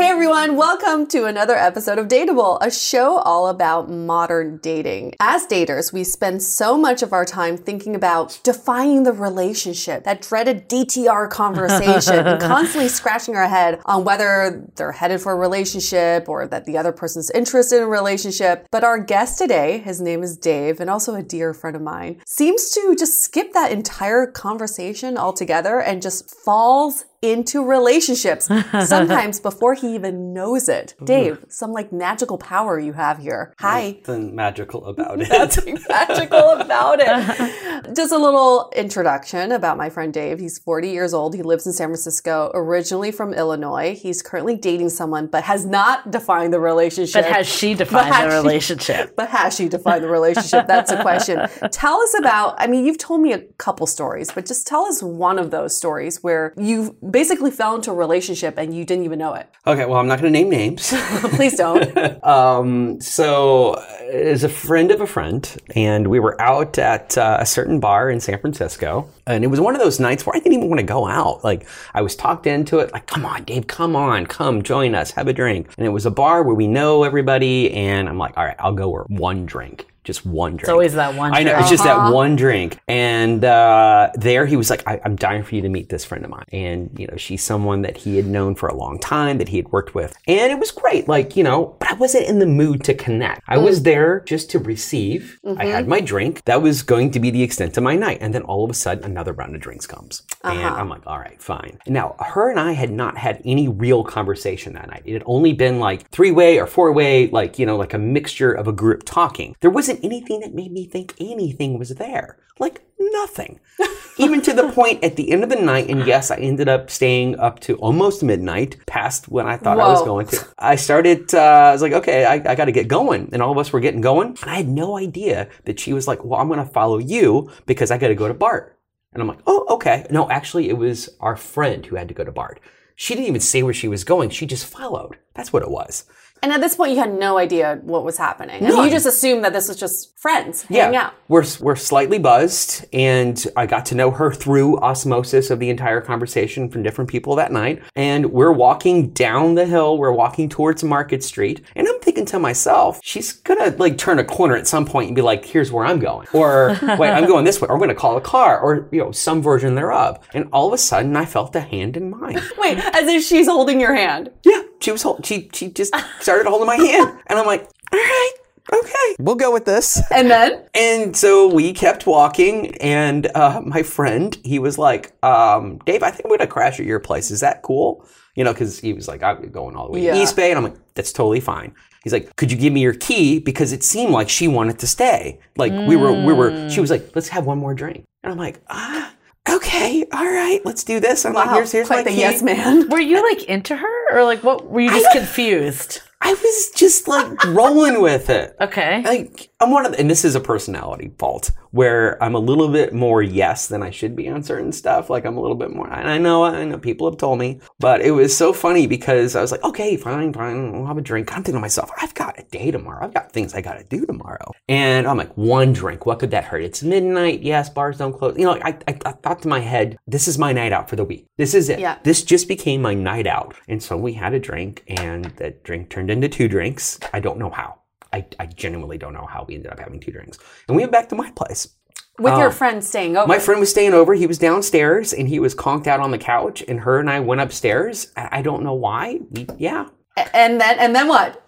Hey everyone, welcome to another episode of Dateable, a show all about modern dating. As daters, we spend so much of our time thinking about defining the relationship, that dreaded DTR conversation, and constantly scratching our head on whether they're headed for a relationship or that the other person's interested in a relationship. But our guest today, his name is Dave, and also a dear friend of mine, seems to just skip that entire conversation altogether and just falls into relationships sometimes before he even knows it. Dave, some like magical power you have here. Hi. Nothing magical about it. Nothing magical about it. Just a little introduction about my friend Dave. He's 40 years old. He lives in San Francisco, originally from Illinois. He's currently dating someone, but has not defined the relationship. But has she defined has the relationship? She, but has she defined the relationship? That's a question. tell us about, I mean, you've told me a couple stories, but just tell us one of those stories where you've basically fell into a relationship and you didn't even know it. Okay, well, I'm not going to name names. Please don't. um, so, as a friend of a friend, and we were out at uh, a certain bar in San Francisco, and it was one of those nights where I didn't even want to go out. Like, I was talked into it, like, come on, Dave, come on, come join us, have a drink. And it was a bar where we know everybody, and I'm like, all right, I'll go for one drink just one drink. It's always that one. Drink. I know it's just that one drink. And uh, there he was like, I, am dying for you to meet this friend of mine. And you know, she's someone that he had known for a long time, that he had worked with, and it was great. Like you know, but I wasn't in the mood to connect. I was there just to receive. Mm-hmm. I had my drink. That was going to be the extent of my night. And then all of a sudden, another round of drinks comes, uh-huh. and I'm like, all right, fine. Now her and I had not had any real conversation that night. It had only been like three way or four way, like you know, like a mixture of a group talking. There was wasn't anything that made me think anything was there. Like nothing. Even to the point at the end of the night, and yes, I ended up staying up to almost midnight, past when I thought I was going to. I started, uh, I was like, okay, I, I got to get going. And all of us were getting going. And I had no idea that she was like, well, I'm going to follow you because I got to go to BART. And I'm like, oh, okay. No, actually, it was our friend who had to go to BART. She didn't even say where she was going. She just followed. That's what it was. And at this point, you had no idea what was happening. None. you just assumed that this was just friends hanging out. We're, we're slightly buzzed, and I got to know her through osmosis of the entire conversation from different people that night. And we're walking down the hill, we're walking towards Market Street, and I'm thinking to myself, she's gonna like turn a corner at some point and be like, here's where I'm going. Or wait, I'm going this way, or I'm gonna call a car, or you know, some version thereof. And all of a sudden I felt a hand in mine. Wait, as if she's holding your hand. Yeah, she was hold- she she just started holding my hand. And I'm like, all right, okay. We'll go with this. And then? And so we kept walking, and uh, my friend, he was like, um, Dave, I think I'm going to crash at your place. Is that cool? You know, because he was like, I'm going all the way Yeah. to East Bay. And I'm like, that's totally fine. He's like, could you give me your key? Because it seemed like she wanted to stay. Like we were, we were, she was like, let's have one more drink. And I'm like, ah, okay, all right, let's do this. I'm like, here's, here's quite my the key. yes man. Were you like into her or like what? Were you just confused? I was just like rolling with it. Okay. like I'm one of, the, and this is a personality fault where I'm a little bit more yes than I should be on certain stuff. Like I'm a little bit more, and I know, I know people have told me, but it was so funny because I was like, okay, fine, fine, we'll have a drink. I'm thinking to myself, I've got a day tomorrow. I've got things I got to do tomorrow, and I'm like, one drink, what could that hurt? It's midnight. Yes, bars don't close. You know, I, I, I thought to my head, this is my night out for the week. This is it. Yeah. This just became my night out, and so we had a drink, and that drink turned into two drinks. I don't know how. I, I genuinely don't know how we ended up having two drinks. And we went back to my place. With your Oh. friend staying over. My friend was staying over. He was downstairs and he was conked out on the couch. And her and I went upstairs. I I don't know why. We, yeah. And then and then what?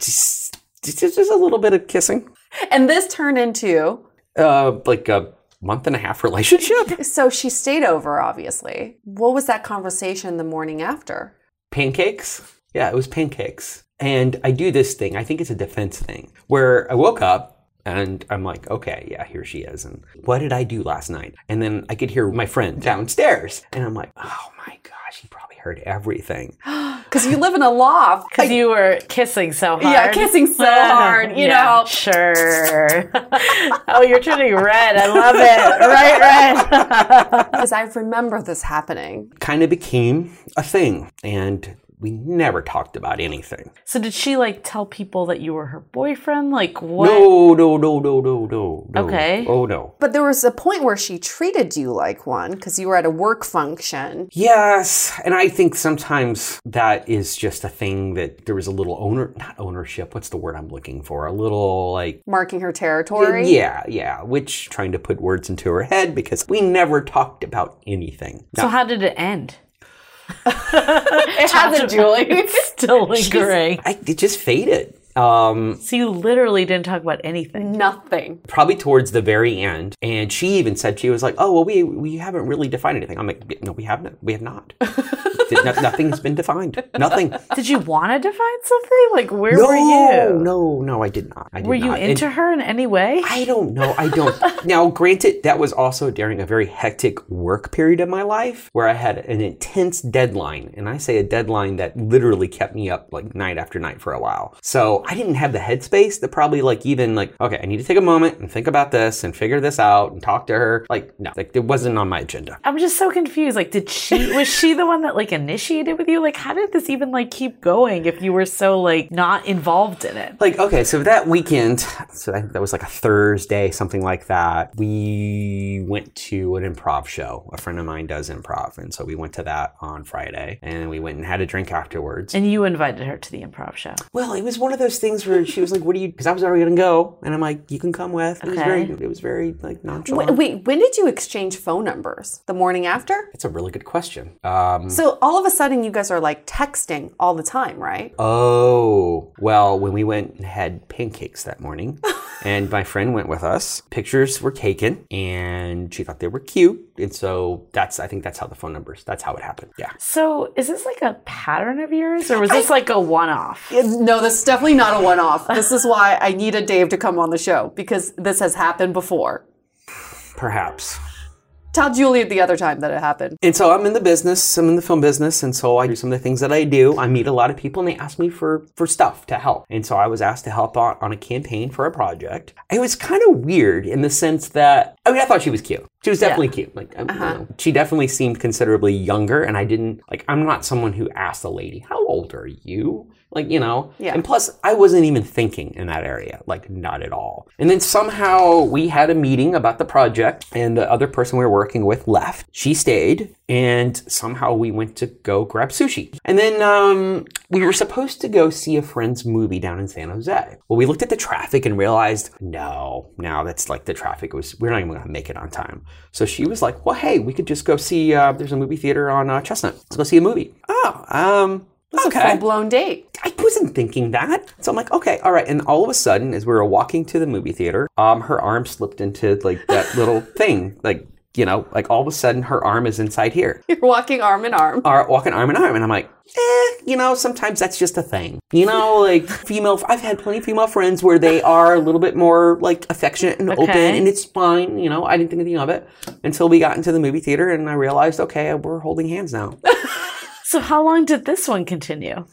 Just, just, just a little bit of kissing. And this turned into Uh, like a month and a half relationship. so she stayed over, obviously. What was that conversation the morning after? pancakes. Yeah, it was pancakes. And I do this thing, I think it's a defense thing, where I woke up and I'm like, okay, yeah, here she is. And what did I do last night? And then I could hear my friend downstairs. And I'm like, oh my gosh, he probably heard everything. Because you live in a loft. Because you were kissing so hard. Yeah, kissing so hard, you Yeah, know. Sure. oh, you're turning red. I love it. Right, red. Because I remember this happening. Kind of became a thing. And we never talked about anything. so did she like tell people that you were her boyfriend? Like what? No, no, no, no, no, no, no. Okay. Oh, no. But there was a point where she treated you like one because you were at a work function. Yes, and I think sometimes that is just a thing that there was a little owner, not ownership. What's the word I'm looking for? A little like, Marking her territory. yeah, yeah. Which trying to put words into her head because we never talked about anything. So how did it end? It hasn't, Julie. It's still lingering. I, it just faded. Um, So you literally didn't talk about anything. Nothing. probably towards the very end, and she even said she was like, "Oh well, we we haven't really defined anything." I'm like, "No, we haven't. We have not. No- Nothing's been defined. Nothing." Did you want to define something? Like where No, were you? no, no, I did not. I did Were you not. And- into her in any way? I don't know. I don't. now, granted, that was also during a very hectic work period of my life where I had an intense deadline. And I say a deadline that literally kept me up like night after night for a while. So I didn't have the headspace to probably like even like, okay, I need to take a moment and think about this and figure this out and talk to her. Like, no, like it wasn't on my agenda. I'm just so confused. Like, did she was she the one that like initiated with you? Like, how did this even like keep going if you were so like not involved in it? Like, okay, so that weekend, so I think that was like a Thursday, something like that. We went to an improv show. A friend of mine does improv. And so we went to that on Friday and we went and had a drink afterwards. And you invited her to the improv show. well, it was one of those things where she was like, What do you, because I was already to go. And I'm like, You can come with. It was very, it was very like nonchalant. Wait, wait, when did you exchange phone numbers? The morning after? It's a really good question. Um, So all of a sudden you guys are like texting all the time, right? Oh, well, when we went and had pancakes that morning, and my friend went with us, pictures were taken, and she thought they were cute. And so that's, I think that's how the phone numbers, that's how it happened. Yeah. So is this like a pattern of yours or was this like a one off? No, this is definitely not a one off. This is why I needed Dave to come on the show because this has happened before. Perhaps. Tell Julie the other time that it happened. And so I'm in the business, I'm in the film business, and so I do some of the things that I do. I meet a lot of people and they ask me for, for stuff to help. And so I was asked to help on, on a campaign for a project. It was kind of weird in the sense that, I mean, I thought she was cute. She was definitely cute. Like, um, you know, she definitely seemed considerably younger, and I didn't, like, I'm not someone who asked a lady, How old are you? Like, you know? Yeah. And plus, I wasn't even thinking in that area, like, not at all. And then somehow we had a meeting about the project, and the other person we were working with left. She stayed, and somehow we went to go grab sushi. And then um, we were supposed to go see a friend's movie down in San Jose. Well, we looked at the traffic and realized, no, now that's like the traffic was, we're not even gonna make it on time. So she was like, well, hey, we could just go see, uh, there's a movie theater on uh, Chestnut. Let's go see a movie. Oh, um, It's a okay. full blown date. I wasn't thinking that. So I'm like, okay, all right. And all of a sudden, as we were walking to the movie theater, um, her arm slipped into like that little thing. Like, you know, like all of a sudden her arm is inside here. You're walking arm in arm. Are walking arm in arm. And I'm like, eh, you know, sometimes that's just a thing. You know, like female, I've had plenty of female friends where they are a little bit more like affectionate and open and it's fine. You know, I didn't think anything of it until we got into the movie theater and I realized, okay, we're holding hands now. So how long did this one continue?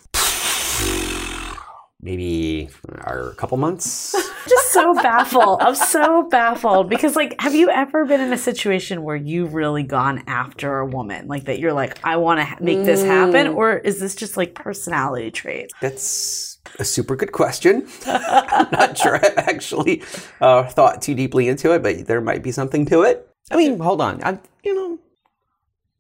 Maybe uh, a couple months. Just so baffled. I'm so baffled because, like, have you ever been in a situation where you've really gone after a woman, like that? You're like, I want to ha- make this happen, or is this just like personality trait? That's a super good question. I'm not sure I've actually uh, thought too deeply into it, but there might be something to it. I mean, hold on. I, you know,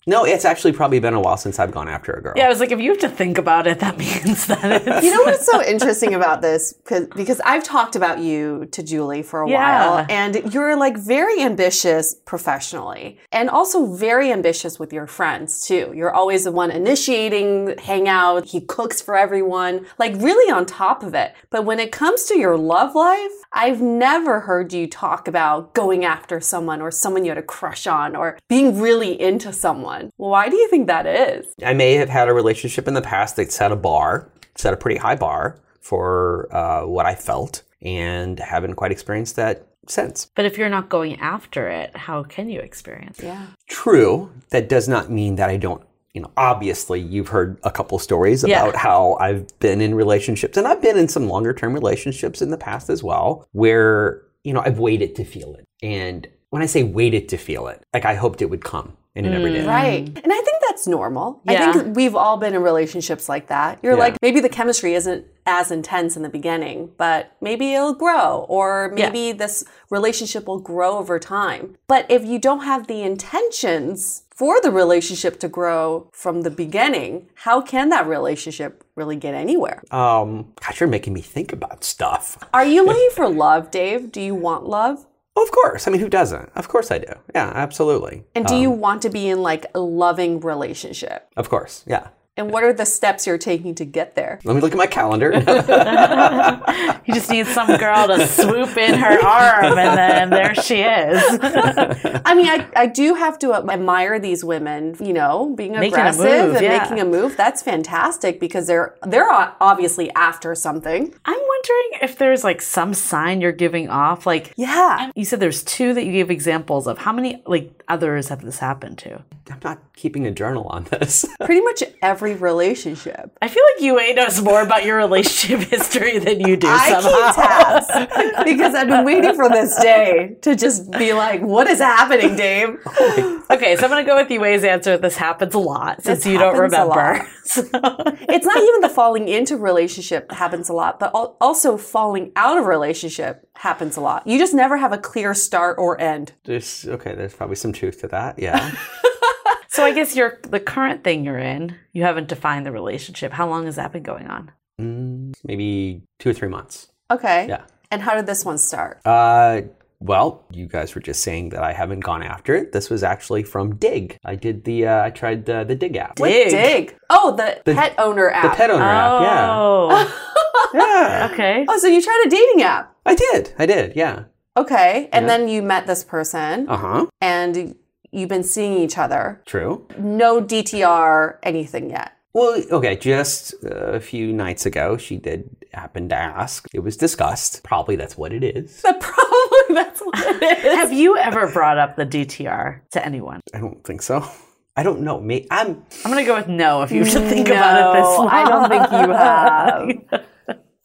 no, it's actually probably been a while since I've gone after a girl. Yeah, I was like, if you have to think about it, that means that it's. You know what's so interesting about this? Because because I've talked about you to Julie for a Yeah. while, and you're like very ambitious professionally, and also very ambitious with your friends too. You're always the one initiating hangout. He cooks for everyone, like really on top of it. But when it comes to your love life, I've never heard you talk about going after someone or someone you had a crush on or being really into someone. Why do you think that is? I may have had a relationship in the past that set a bar, set a pretty high bar for uh, what I felt, and haven't quite experienced that since. But if you're not going after it, how can you experience it? Yeah. True. That does not mean that I don't. You know, obviously, you've heard a couple stories Yeah. about how I've been in relationships, and I've been in some longer term relationships in the past as well, where you know I've waited to feel it. And when I say waited to feel it, like I hoped it would come, and it never did. Right. And I think that's normal. Yeah. I think we've all been in relationships like that. You're Yeah. like, maybe the chemistry isn't as intense in the beginning, but maybe it'll grow, or maybe this relationship will grow over time. But if you don't have the intentions for the relationship to grow from the beginning, how can that relationship really get anywhere? Um, gosh, you're making me think about stuff. Are you looking for love, Dave? Do you want love? Of course. I mean, who doesn't? Of course I do. Yeah, absolutely. And do you um, want to be in like a loving relationship? Of course. Yeah. And what are the steps you're taking to get there? Let me look at my calendar. You just need some girl to swoop in her arm, and then there she is. I mean, I, I do have to admire these women, you know, being Making aggressive move, and yeah. making a move. That's fantastic because they're they're obviously after something. I'm wondering if there's like some sign you're giving off. Like, Yeah. you said there's two that you gave examples of. How many like others have this happened to? I'm not keeping a journal on this. Pretty much every relationship. I feel like Yue knows more about your relationship history than you do I somehow. keep tabs because I've been waiting for this day to just be like, what is happening, Dave? okay, so I'm gonna go with Yue's answer. This happens a lot since This you don't remember. So- It's not even the falling into relationship happens a lot, but also falling out of relationship happens a lot. You just never have a clear start or end. There's okay. There's probably some truth to that. Yeah. so I guess you're the current thing you're in. You haven't defined the relationship. How long has that been going on? mm, maybe two or three months. Okay. Yeah. And how did this one start? Uh, Well, you guys were just saying that I haven't gone after it. This was actually from Dig. I did the, uh, I tried the, the Dig app. What Dig. dig? Oh, the, The- pet owner app. The pet owner app, yeah. Oh, Yeah. okay. oh, so you tried a dating app. I did. I did, yeah. Okay. And Yeah. then you met this person Uh huh. and you've been seeing each other. True. No DTR, anything yet. Well, okay, just a few nights ago, she did happen to ask. It was discussed. Probably that's what it is. But probably that's what it is. Have you ever brought up the DTR to anyone? I don't think so. I don't know. Me, I'm. I'm gonna go with no if you should think about it this No, long. I don't think you have.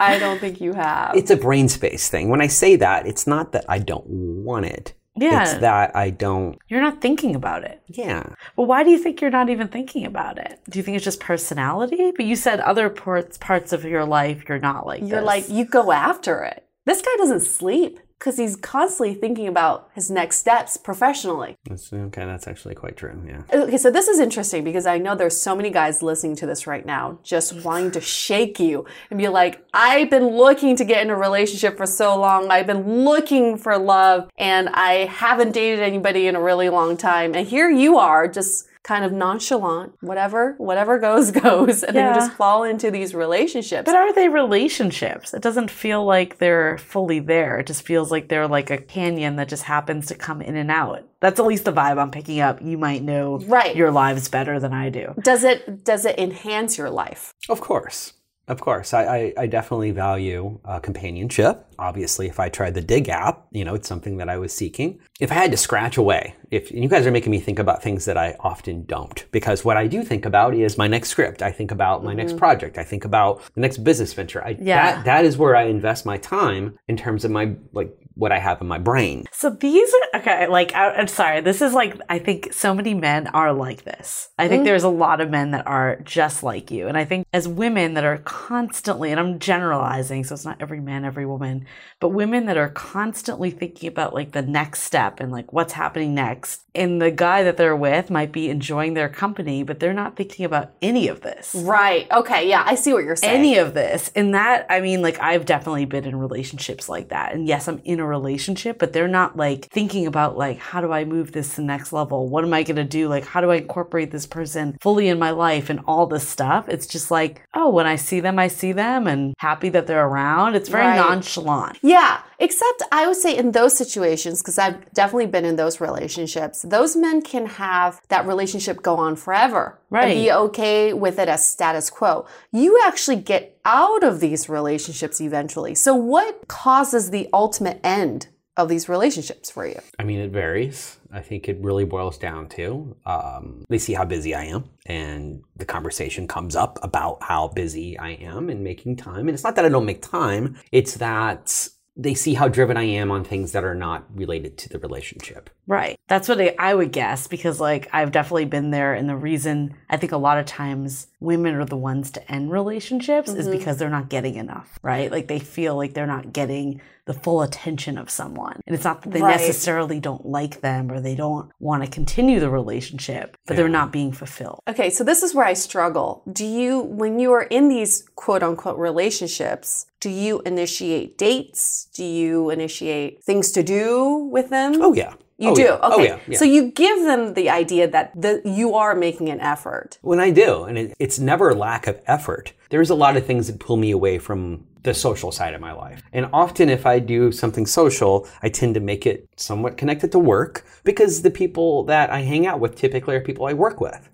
I don't think you have. It's a brain space thing. When I say that, it's not that I don't want it. Yeah. It's that I don't. You're not thinking about it. Yeah. Well, why do you think you're not even thinking about it? Do you think it's just personality? But you said other parts parts of your life you're not like. You're this. like, you go after it. This guy doesn't sleep because he's constantly thinking about his next steps professionally. That's, okay, that's actually quite true. Yeah. Uh, okay, so this is interesting because I know there's so many guys listening to this right now just wanting to shake you and be like, I've been looking to get in a relationship for so long. I've been looking for love and I haven't dated anybody in a really long time. And here you are just kind of nonchalant, whatever, whatever goes, goes. And then Yeah. you just fall into these relationships. But are they relationships? It doesn't feel like they're fully there. It just feels like they're like a canyon that just happens to come in and out. That's at least the vibe I'm picking up. You might know Right. your lives better than I do. does it does it enhance your life? Of course. Of course. I, I, I definitely value uh, companionship. Obviously, if I tried the Dig app, you know, it's something that I was seeking. If I had to scratch away, if and you guys are making me think about things that I often don't, because what I do think about is my next script. I think about my next project. I think about the next business venture. I, Yeah. that, that is where I invest my time in terms of my, like, what I have in my brain. So these are okay. Like I, I'm sorry. This is like I think so many men are like this. I think mm. there's a lot of men that are just like you, and I think as women that are constantly, and I'm generalizing, so it's not every man, every woman, but women that are constantly thinking about like the next step and like what's happening next. And the guy that they're with might be enjoying their company, but they're not thinking about any of this Right. Okay. Yeah, I see what you're saying. any of this. And that, I mean, like, I've definitely been in relationships like that. And yes, I'm in a relationship, but they're not like thinking about, like, how do I move this to the next level? What am I going to do? Like, how do I incorporate this person fully in my life and all this stuff? It's just like, oh, when I see them, I see them and happy that they're around. It's very Right. nonchalant. Yeah, except I would say in those situations, because I've definitely been in those relationships, those men can have that relationship go on forever. Right. And be okay with it as status quo. You actually get out of these relationships eventually. So, what causes the ultimate end of these relationships for you? I mean, it varies. I think it really boils down to um, they see how busy I am, and the conversation comes up about how busy I am and making time. And it's not that I don't make time, it's that they see how driven I am on things that are not related to the relationship. Right. That's what I, I would guess because, like, I've definitely been there. And the reason I think a lot of times women are the ones to end relationships is mm-hmm. because they're not getting enough, right? Like, they feel like they're not getting the full attention of someone. And it's not that they Right. necessarily don't like them or they don't want to continue the relationship, but they're not being fulfilled. Okay, so this is where I struggle. Do you, when you are in these quote unquote relationships, do you initiate dates? Do you initiate things to do with them? Oh, yeah. Oh, you Oh, do. yeah. Oh, okay. Oh, yeah. yeah. So you give them the idea that the, you are making an effort. When I do, and it, it's never a lack of effort. There's a lot of things that pull me away from the social side of my life. And often, if I do something social, I tend to make it somewhat connected to work because the people that I hang out with typically are people I work with.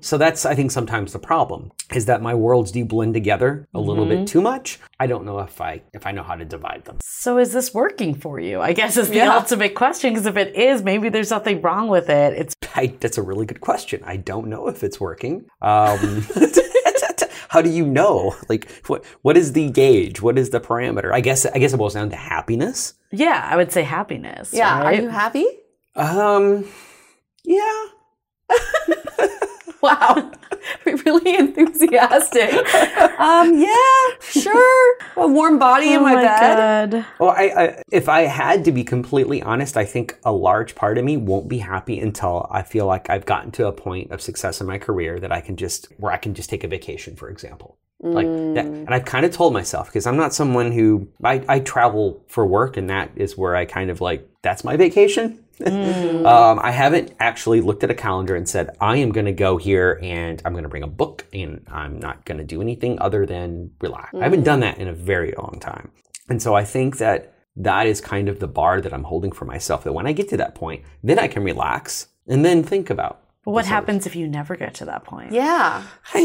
So that's, I think, sometimes the problem is that my worlds do blend together a little bit too much. I don't know if I if I know how to divide them. So is this working for you? I guess is the Yeah. ultimate question. Because if it is, maybe there's something wrong with it. It's I, that's a really good question. I don't know if it's working. Um, how do you know? Like, what what is the gauge? What is the parameter? I guess I guess it boils down to happiness. yeah, I would say happiness. Yeah. right? Are you happy? Um, yeah. Wow. really enthusiastic. um, yeah, sure. A warm body in Oh my, bed. God. Well, I, I if I had to be completely honest, I think a large part of me won't be happy until I feel like I've gotten to a point of success in my career that I can just where I can just take a vacation, for example. Like that, and I've kind of told myself because I'm not someone who I, I travel for work, and that is where I kind of like that's my vacation. um, I haven't actually looked at a calendar and said I am going to go here and I'm going to bring a book and I'm not going to do anything other than relax. I haven't done that in a very long time, and so I think that that is kind of the bar that I'm holding for myself. That when I get to that point, then I can relax and then think about. But what happens if you never get to that point? Yeah.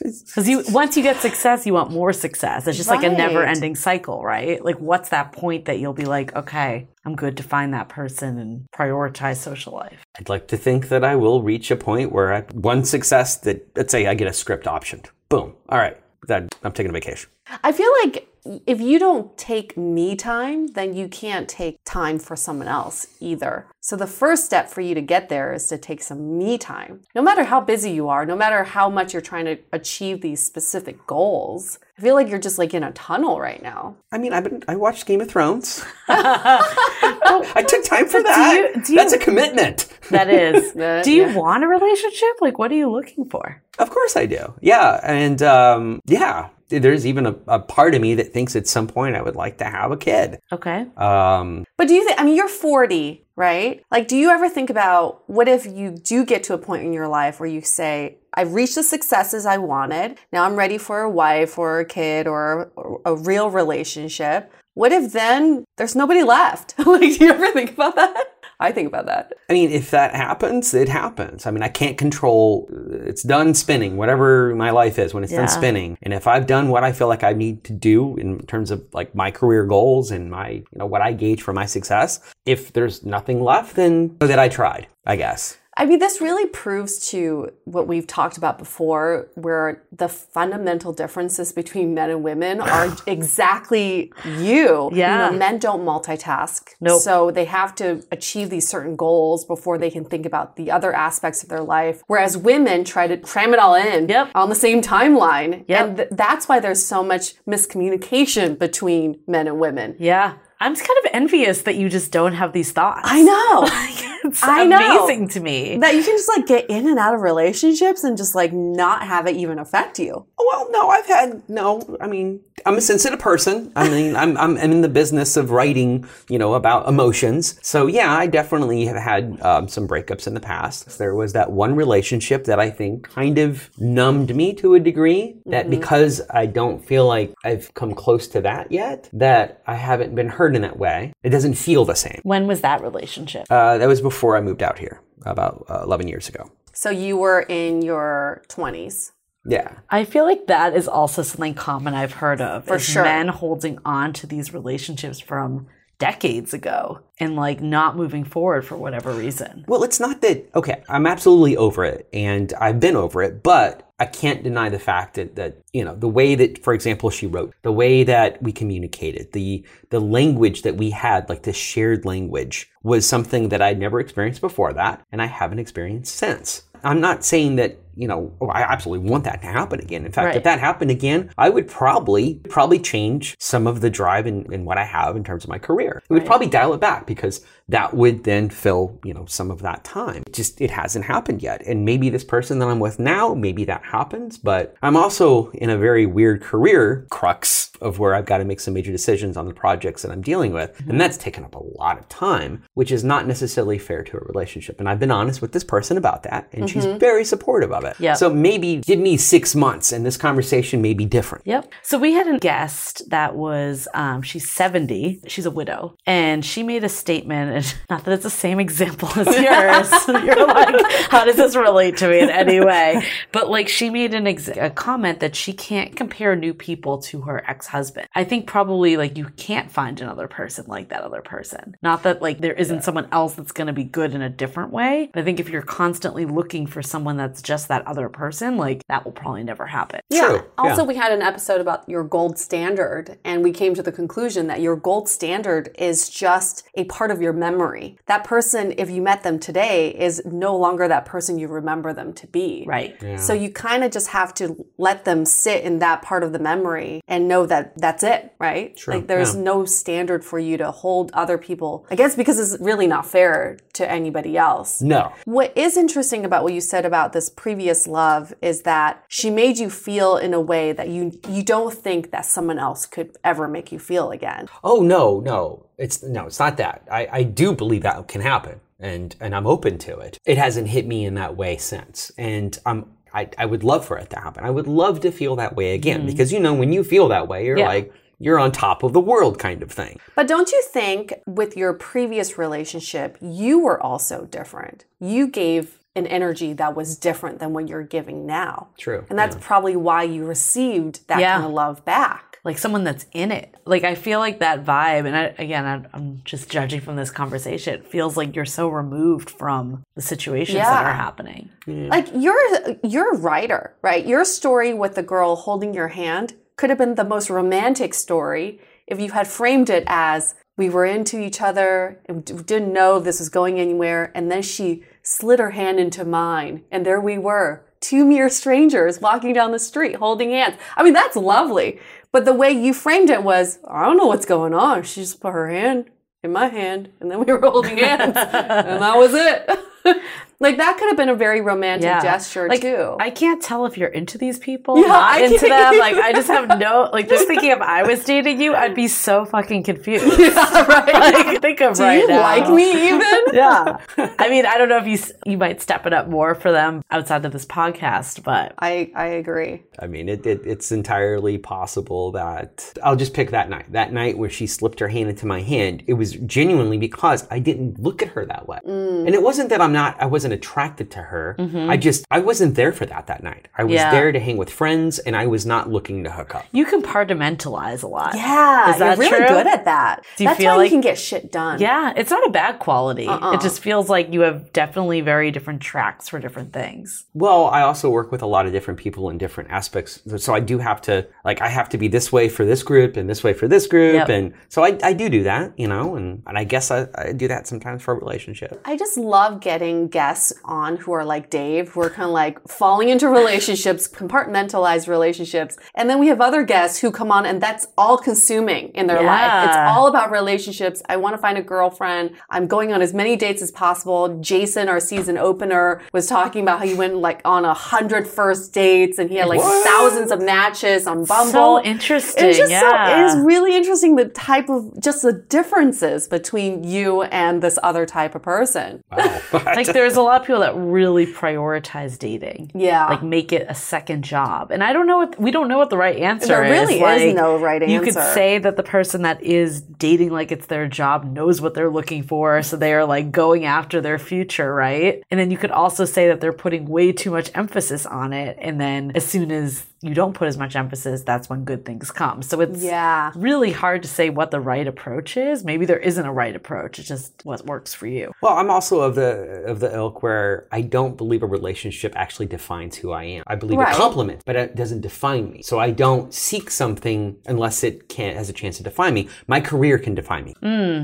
Because you once you get success, you want more success. It's just like a never ending cycle, right? Like what's that point that you'll be like, okay, I'm good to find that person and prioritize social life. I'd like to think that I will reach a point where I, one success that let's say I get a script optioned. Boom. All right. That I'm taking a vacation. I feel like if you don't take me time, then you can't take time for someone else either. So the first step for you to get there is to take some me time. No matter how busy you are, no matter how much you're trying to achieve these specific goals, I feel like you're just like in a tunnel right now. I mean, I've been I watched Game of Thrones. I took time for that. you- do you- That's a commitment. That is. That- do you yeah. want a relationship? Like what are you looking for? Of course I do. Yeah, and um, yeah, there's even a, a part of me that thinks at some point I would like to have a kid. Okay. Um, But do you think, I mean, you're 40, right? Like, do you ever think about what if you do get to a point in your life where you say, I've reached the successes I wanted. Now I'm ready for a wife or a kid or a, a real relationship. What if then there's nobody left? like, do you ever think about that? I think about that. I mean, if that happens, it happens. I mean, I can't control. It's done spinning, whatever my life is when it's Yeah. done spinning. And if I've done what I feel like I need to do in terms of like my career goals and my, you know, what I gauge for my success, if there's nothing left, then that I tried. I guess. I mean, this really proves to what we've talked about before, where the fundamental differences between men and women are exactly you. Yeah. You know, men don't multitask. Nope. So they have to achieve these certain goals before they can think about the other aspects of their life. Whereas women try to cram it all in Yep. on the same timeline. Yep. And th- that's why there's so much miscommunication between men and women. Yeah. I'm just kind of envious that you just don't have these thoughts. I know. it's I know. amazing to me. that you can just like get in and out of relationships and just like not have it even affect you. Well, no, I've had no. I mean, I'm a sensitive person. I mean, I'm, I'm I'm in the business of writing, you know, about emotions. So yeah, I definitely have had um, some breakups in the past. There was that one relationship that I think kind of numbed me to a degree. That because I don't feel like I've come close to that yet, that I haven't been hurt in that way. It doesn't feel the same. when was that relationship? Uh, that was before I moved out here, about uh, 11 years ago. So you were in your 20s. Yeah. I feel like that is also something common I've heard of. For sure. Men holding on to these relationships from decades ago and like not moving forward for whatever reason. Well, it's not that, okay, I'm absolutely over it and I've been over it, but I can't deny the fact that, that, you know, the way that, for example, she wrote, the way that we communicated, the, the language that we had, like the shared language was something that I'd never experienced before that and I haven't experienced since. I'm not saying that, you know, oh, I absolutely want that to happen again. In fact, Right. if that happened again, I would probably, probably change some of the drive in, in what I have in terms of my career. It would probably dial it back because that would then fill, you know, some of that time. Just, it hasn't happened yet. And maybe this person that I'm with now, maybe that happens, but I'm also in a very weird career crux of where I've got to make some major decisions on the projects that I'm dealing with. And that's taken up a lot of time, which is not necessarily fair to a relationship. And I've been honest with this person about that, and she's very supportive of it. Yep. So maybe give me six months and this conversation may be different. Yep. So we had a guest that was, um, she's 70, she's a widow, and she made a statement, and not that it's the same example as yours. You're like, how does this relate to me in any way? But like, she made an ex- a comment that she can't compare new people to her ex husband. I think probably like you can't find another person like that other person. Not that like there isn't someone else that's going to be good in a different way. But I think if you're constantly looking for someone that's just that other person, like that will probably never happen. True. Also, Yeah. we had an episode about your gold standard, and we came to the conclusion that your gold standard is just a part of your memory. That person, if you met them today, is no longer that person you remember them to be. Right. So you kind of just have to let them sit in that part of the memory and know that that's it, right? True, Like there's yeah. no standard for you to hold other people. I guess because it's really not fair to anybody else. No. What is interesting about what you said about this previous previous love is that she made you feel in a way that you you don't think that someone else could ever make you feel again. Oh no, no, it's no, it's not that. I, I do believe that can happen, and and I'm open to it. It hasn't hit me in that way since, and I'm. I, I would love for it to happen. I would love to feel that way again mm-hmm. because you know when you feel that way, you're Yeah. like you're on top of the world kind of thing. But don't you think with your previous relationship, you were also different? You gave an energy that was different than what you're giving now. True. And that's probably why you received that Yeah. kind of love back. Like someone that's in it. Like I feel like that vibe, and I, again, I, I'm just judging from this conversation. It feels like you're so removed from the situations that are happening. Yeah. Like you're you're a writer, right? Your story with the girl holding your hand could have been the most romantic story if you had framed it as we were into each other and didn't know this was going anywhere and then she slid her hand into mine and there we were two mere strangers walking down the street holding hands i mean that's lovely but the way you framed it was i don't know what's going on. She just put her hand in my hand and then we were holding hands and that was it like that could have been a very romantic gesture like, too I can't tell if you're into these people, Yeah, not I into can't- them. Like I just have no like just thinking if I was dating you, I'd be so fucking confused. right like think of do right you now. like me even Yeah. I mean, I don't know if you you might step it up more for them outside of this podcast, but i i agree I mean, it, it, it's entirely possible that I'll just pick that night. That night where she slipped her hand into my hand, it was genuinely because I didn't look at her that way. Mm. And it wasn't that I'm not, I wasn't attracted to her. Mm-hmm. I just, I wasn't there for that that night. I was Yeah. there to hang with friends and I was not looking to hook up. you compartmentalize a lot. yeah Is that you're really true? good at that Do you that's feel why like- you can get shit done Yeah, it's not a bad quality. Uh-uh. It just feels like you have definitely very different tracks for different things. Well, I also work with a lot of different people in different aspects. So I do have to, like, I have to be this way for this group and this way for this group. Yep. And so I, I do do that, you know, and, and I guess I, I do that sometimes for a relationship. I just love getting guests on who are like Dave, who are kind of like falling into relationships, compartmentalized relationships. And then we have other guests who come on and that's all consuming in their life. It's all about relationships. I want to find a girlfriend. I'm going on as many dates as possible. Jason, our season opener, was talking about how he went like on a hundred first dates and he had like What? thousands of matches on Bumble. So interesting. It's just yeah. so it is really interesting the type of just the differences between you and this other type of person. Wow. like there's a lot of people that really prioritize dating. Yeah. Like make it a second job. And I don't know what we don't know what the right answer There is. really is Like, no right answer. You could say that the person that is dating like it's their job knows what they're looking for, so they are like going after their future, right? And then you could also say that they're putting way too much emphasis on it and then as soon as you don't put as much emphasis, that's when good things come. So it's Yeah. really hard to say what the right approach is. Maybe there isn't a right approach. It's just what works for you. Well, I'm also of the of the ilk where I don't believe a relationship actually defines who I am. I believe Right. it complements, but it doesn't define me. So I don't seek something unless it can has a chance to define me. My career can define me.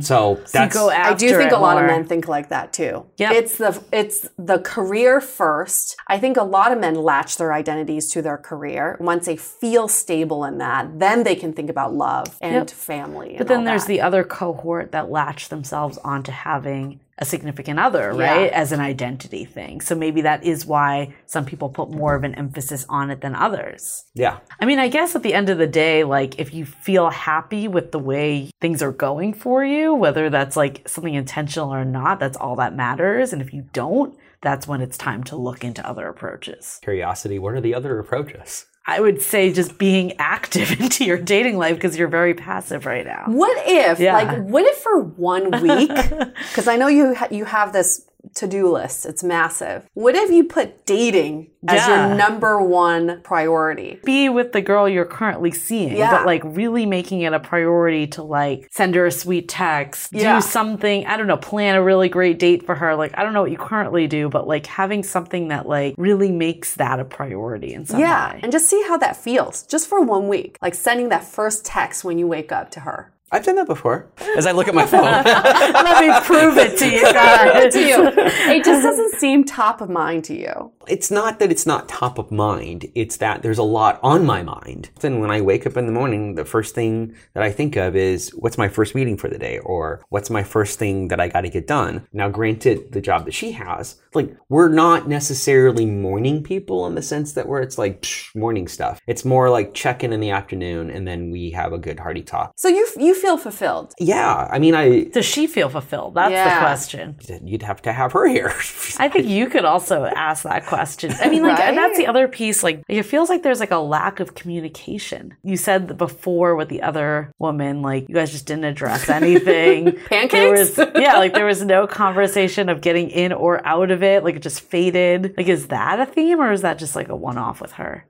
So So that's go I do think a lot of men think like that too. Yeah. It's the it's the career first. I think a lot of men latch their identities to their career. Once they feel stable in that, then they can think about love and Yep. family. But then there's the other cohort that latch themselves onto having a significant other, Yeah. right? As an identity thing. So maybe that is why some people put more of an emphasis on it than others. yeah. I mean, I guess at the end of the day, like if you feel happy with the way things are going for you, whether that's like something intentional or not, that's all that matters. And if you don't, that's when it's time to look into other approaches. Curiosity. What are the other approaches? I would say just being active into your dating life because you're very passive right now. What if, Yeah. like, what if for one week? Because I know you ha- you have this to do list. It's massive. What if you put dating as Yeah. your number one priority? be with the girl you're currently seeing, Yeah. but like really making it a priority to like send her a sweet text, Yeah. do something, I don't know, plan a really great date for her. Like, I don't know what you currently do, but like having something that like really makes that a priority in some Yeah, way. and just see how that feels, just for one week. Like sending that first text when you wake up to her. I've done that before. As I look at my phone. Let me prove it to you guys. to you. It just doesn't seem top of mind to you. it's not that it's not top of mind. It's that there's a lot on my mind. Then when I wake up in the morning, the first thing that I think of is what's my first meeting for the day or what's my first thing that I got to get done. Now, granted, the job that she has, like we're not necessarily morning people in the sense that where it's like psh, morning stuff. It's more like check in in the afternoon and then we have a good hearty talk. So you you feel fulfilled. Yeah, I mean, I Does she feel fulfilled? That's the question. you'd have to have her here. I think you could also ask that question. I mean, like, and that's the other piece. Like, it feels like there's like a lack of communication. You said before with the other woman, like, you guys just didn't address anything. Pancakes? was, yeah, like there was no conversation of getting in or out of it. Like, it just faded. Like, is that a theme or is that just like a one off with her?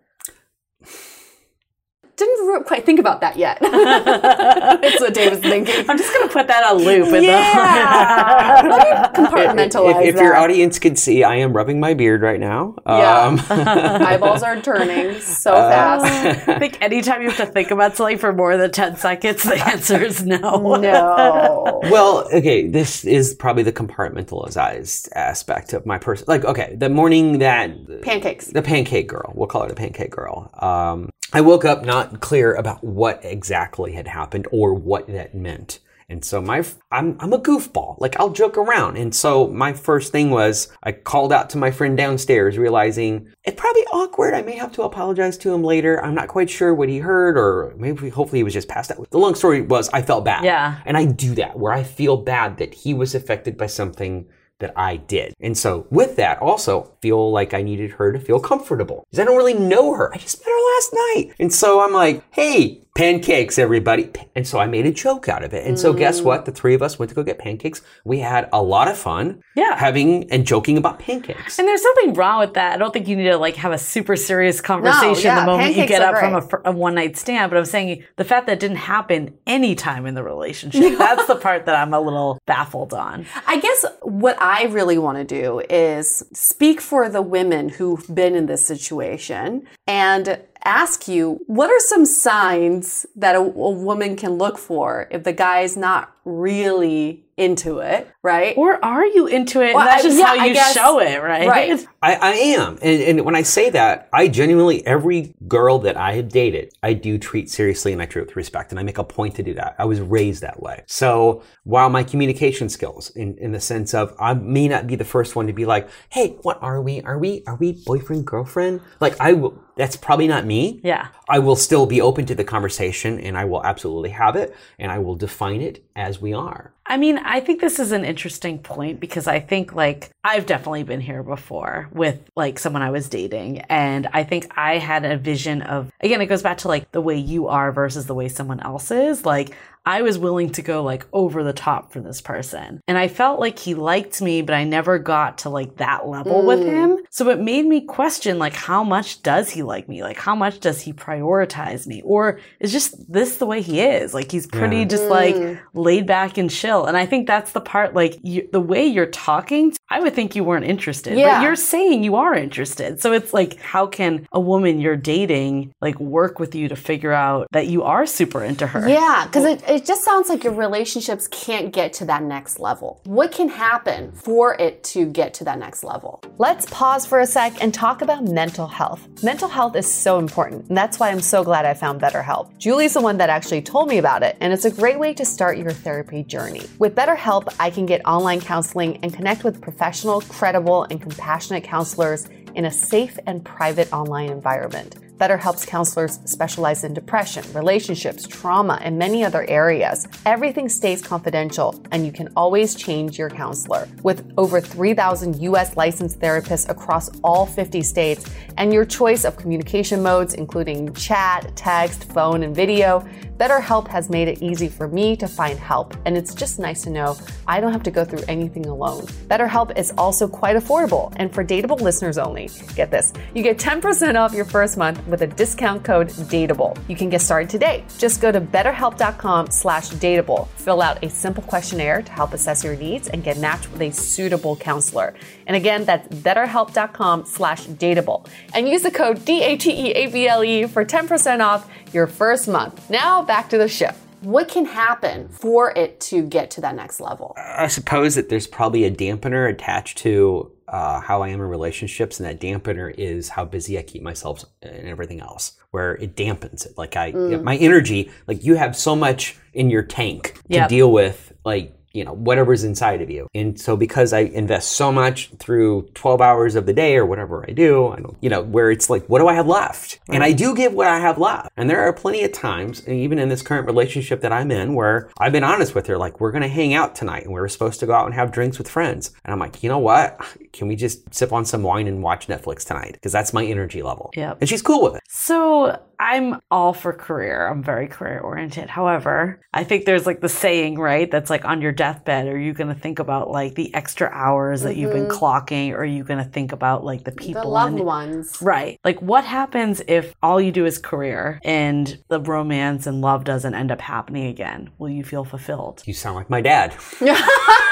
Didn't re- quite think about that yet. That's what Dave was thinking. I'm just gonna put that on loop. In Yeah. Let me compartmentalize if, if your that. audience could see, I am rubbing my beard right now. Yeah. Um, Eyeballs are turning so Uh, fast. I think anytime you have to think about something for more than ten seconds, the answer is no. No. Well, okay, this is probably the compartmentalized aspect of my person. Like, okay, the morning that Pancakes. the pancake girl, we'll call her the pancake girl. Um, I woke up not clear about what exactly had happened or what that meant. And so my, I'm, I'm a goofball. Like I'll joke around. And so my first thing was I called out to my friend downstairs, realizing it's probably awkward. I may have to apologize to him later. I'm not quite sure what he heard, or maybe hopefully he was just passed out. The long story was I felt bad. Yeah. And I do that where I feel bad that he was affected by something that I did. And so with that also feel like I needed her to feel comfortable because I don't really know her. I just met her last night. And so I'm like, hey, pancakes, everybody. And so I made a joke out of it. And so guess mm. what? The three of us went to go get pancakes. We had a lot of fun Yeah. having and joking about pancakes. And there's nothing wrong with that. I don't think you need to like have a super serious conversation yeah, the moment you get are up from a, fr- a one night stand. But I'm saying the fact that it didn't happen any time in the relationship, that's the part that I'm a little baffled on. I guess what I really want to do is speak for the women who've been in this situation and ask you what are some signs that a, a woman can look for if the guy's not really into it, right? Or are you into it? Well, that's I- just yeah, how you guess- show it, right? Right. I, I am. And, and when I say that, I genuinely, every girl that I have dated, I do treat seriously and I treat with respect. And I make a point to do that. I was raised that way. So while my communication skills, in, in the sense of I may not be the first one to be like, hey, what are we? Are we, are we boyfriend, girlfriend? Like I will, that's probably not me. Yeah. I will still be open to the conversation and I will absolutely have it and I will define it as we are. I mean, I think this is an interesting point because I think like I've definitely been here before with like someone I was dating. And I think I had a vision of, again, it goes back to like the way you are versus the way someone else is. Like, I was willing to go like over the top for this person. And I felt like he liked me, but I never got to like that level with mm. him. So it made me question like how much does he like me? Like how much does he prioritize me? Or is just this the way he is? Like he's pretty Yeah. just like mm. laid back and chill. And I think that's the part like you, the way you're talking, I would think you weren't interested. Yeah. But you're saying you are interested. So it's like how can a woman you're dating like work with you to figure out that you are super into her? Yeah, because it, it just sounds like your relationships can't get to that next level. What can happen for it to get to that next level? Let's pause for a sec and talk about mental health. Mental health is so important, and that's why I'm so glad I found BetterHelp. Julie's the one that actually told me about it, and it's a great way to start your therapy journey. With BetterHelp, I can get online counseling and connect with professional, credible, and compassionate counselors in a safe and private online environment. BetterHelp's counselors specialize in depression, relationships, trauma, and many other areas. Everything stays confidential, and you can always change your counselor. With over 3,000 US licensed therapists across all 50 states, and your choice of communication modes, including chat, text, phone, and video, BetterHelp has made it easy for me to find help, and it's just nice to know I don't have to go through anything alone. BetterHelp is also quite affordable, and for Dateable listeners only, get this, you get 10% off your first month with a discount code DATEABLE. You can get started today. Just go to betterhelp.com slash dateable, fill out a simple questionnaire to help assess your needs, and get matched with a suitable counselor. And again, that's betterhelp.com slash dateable. And use the code D-A-T-E-A-B-L-E for 10% off your first month. Now back to the show. What can happen for it to get to that next level? I suppose that there's probably a dampener attached to uh, how I am in relationships, and that dampener is how busy I keep myself and everything else, where it dampens it. Like I, my energy, like you have so much in your tank to Yep. deal with, like you know whatever's inside of you, and so because I invest so much through 12 hours of the day or whatever I do, I don't, you know, where it's like, what do I have left? And I do give what I have left, and there are plenty of times, and even in this current relationship that I'm in, where I've been honest with her, like we're gonna hang out tonight, and we are supposed to go out and have drinks with friends, and I'm like, you know what? Can we just sip on some wine and watch Netflix tonight? Because that's my energy level. yeah And she's cool with it. So I'm all for career. I'm very career oriented. However, I think there's like the saying, right? That's like on your deathbed, are you going to think about like the extra hours that you've been mm-hmm. clocking? Or are you going to think about like the people? The loved in- ones. Right. Like what happens if all you do is career and the romance and love doesn't end up happening again? Will you feel fulfilled? You sound like my dad.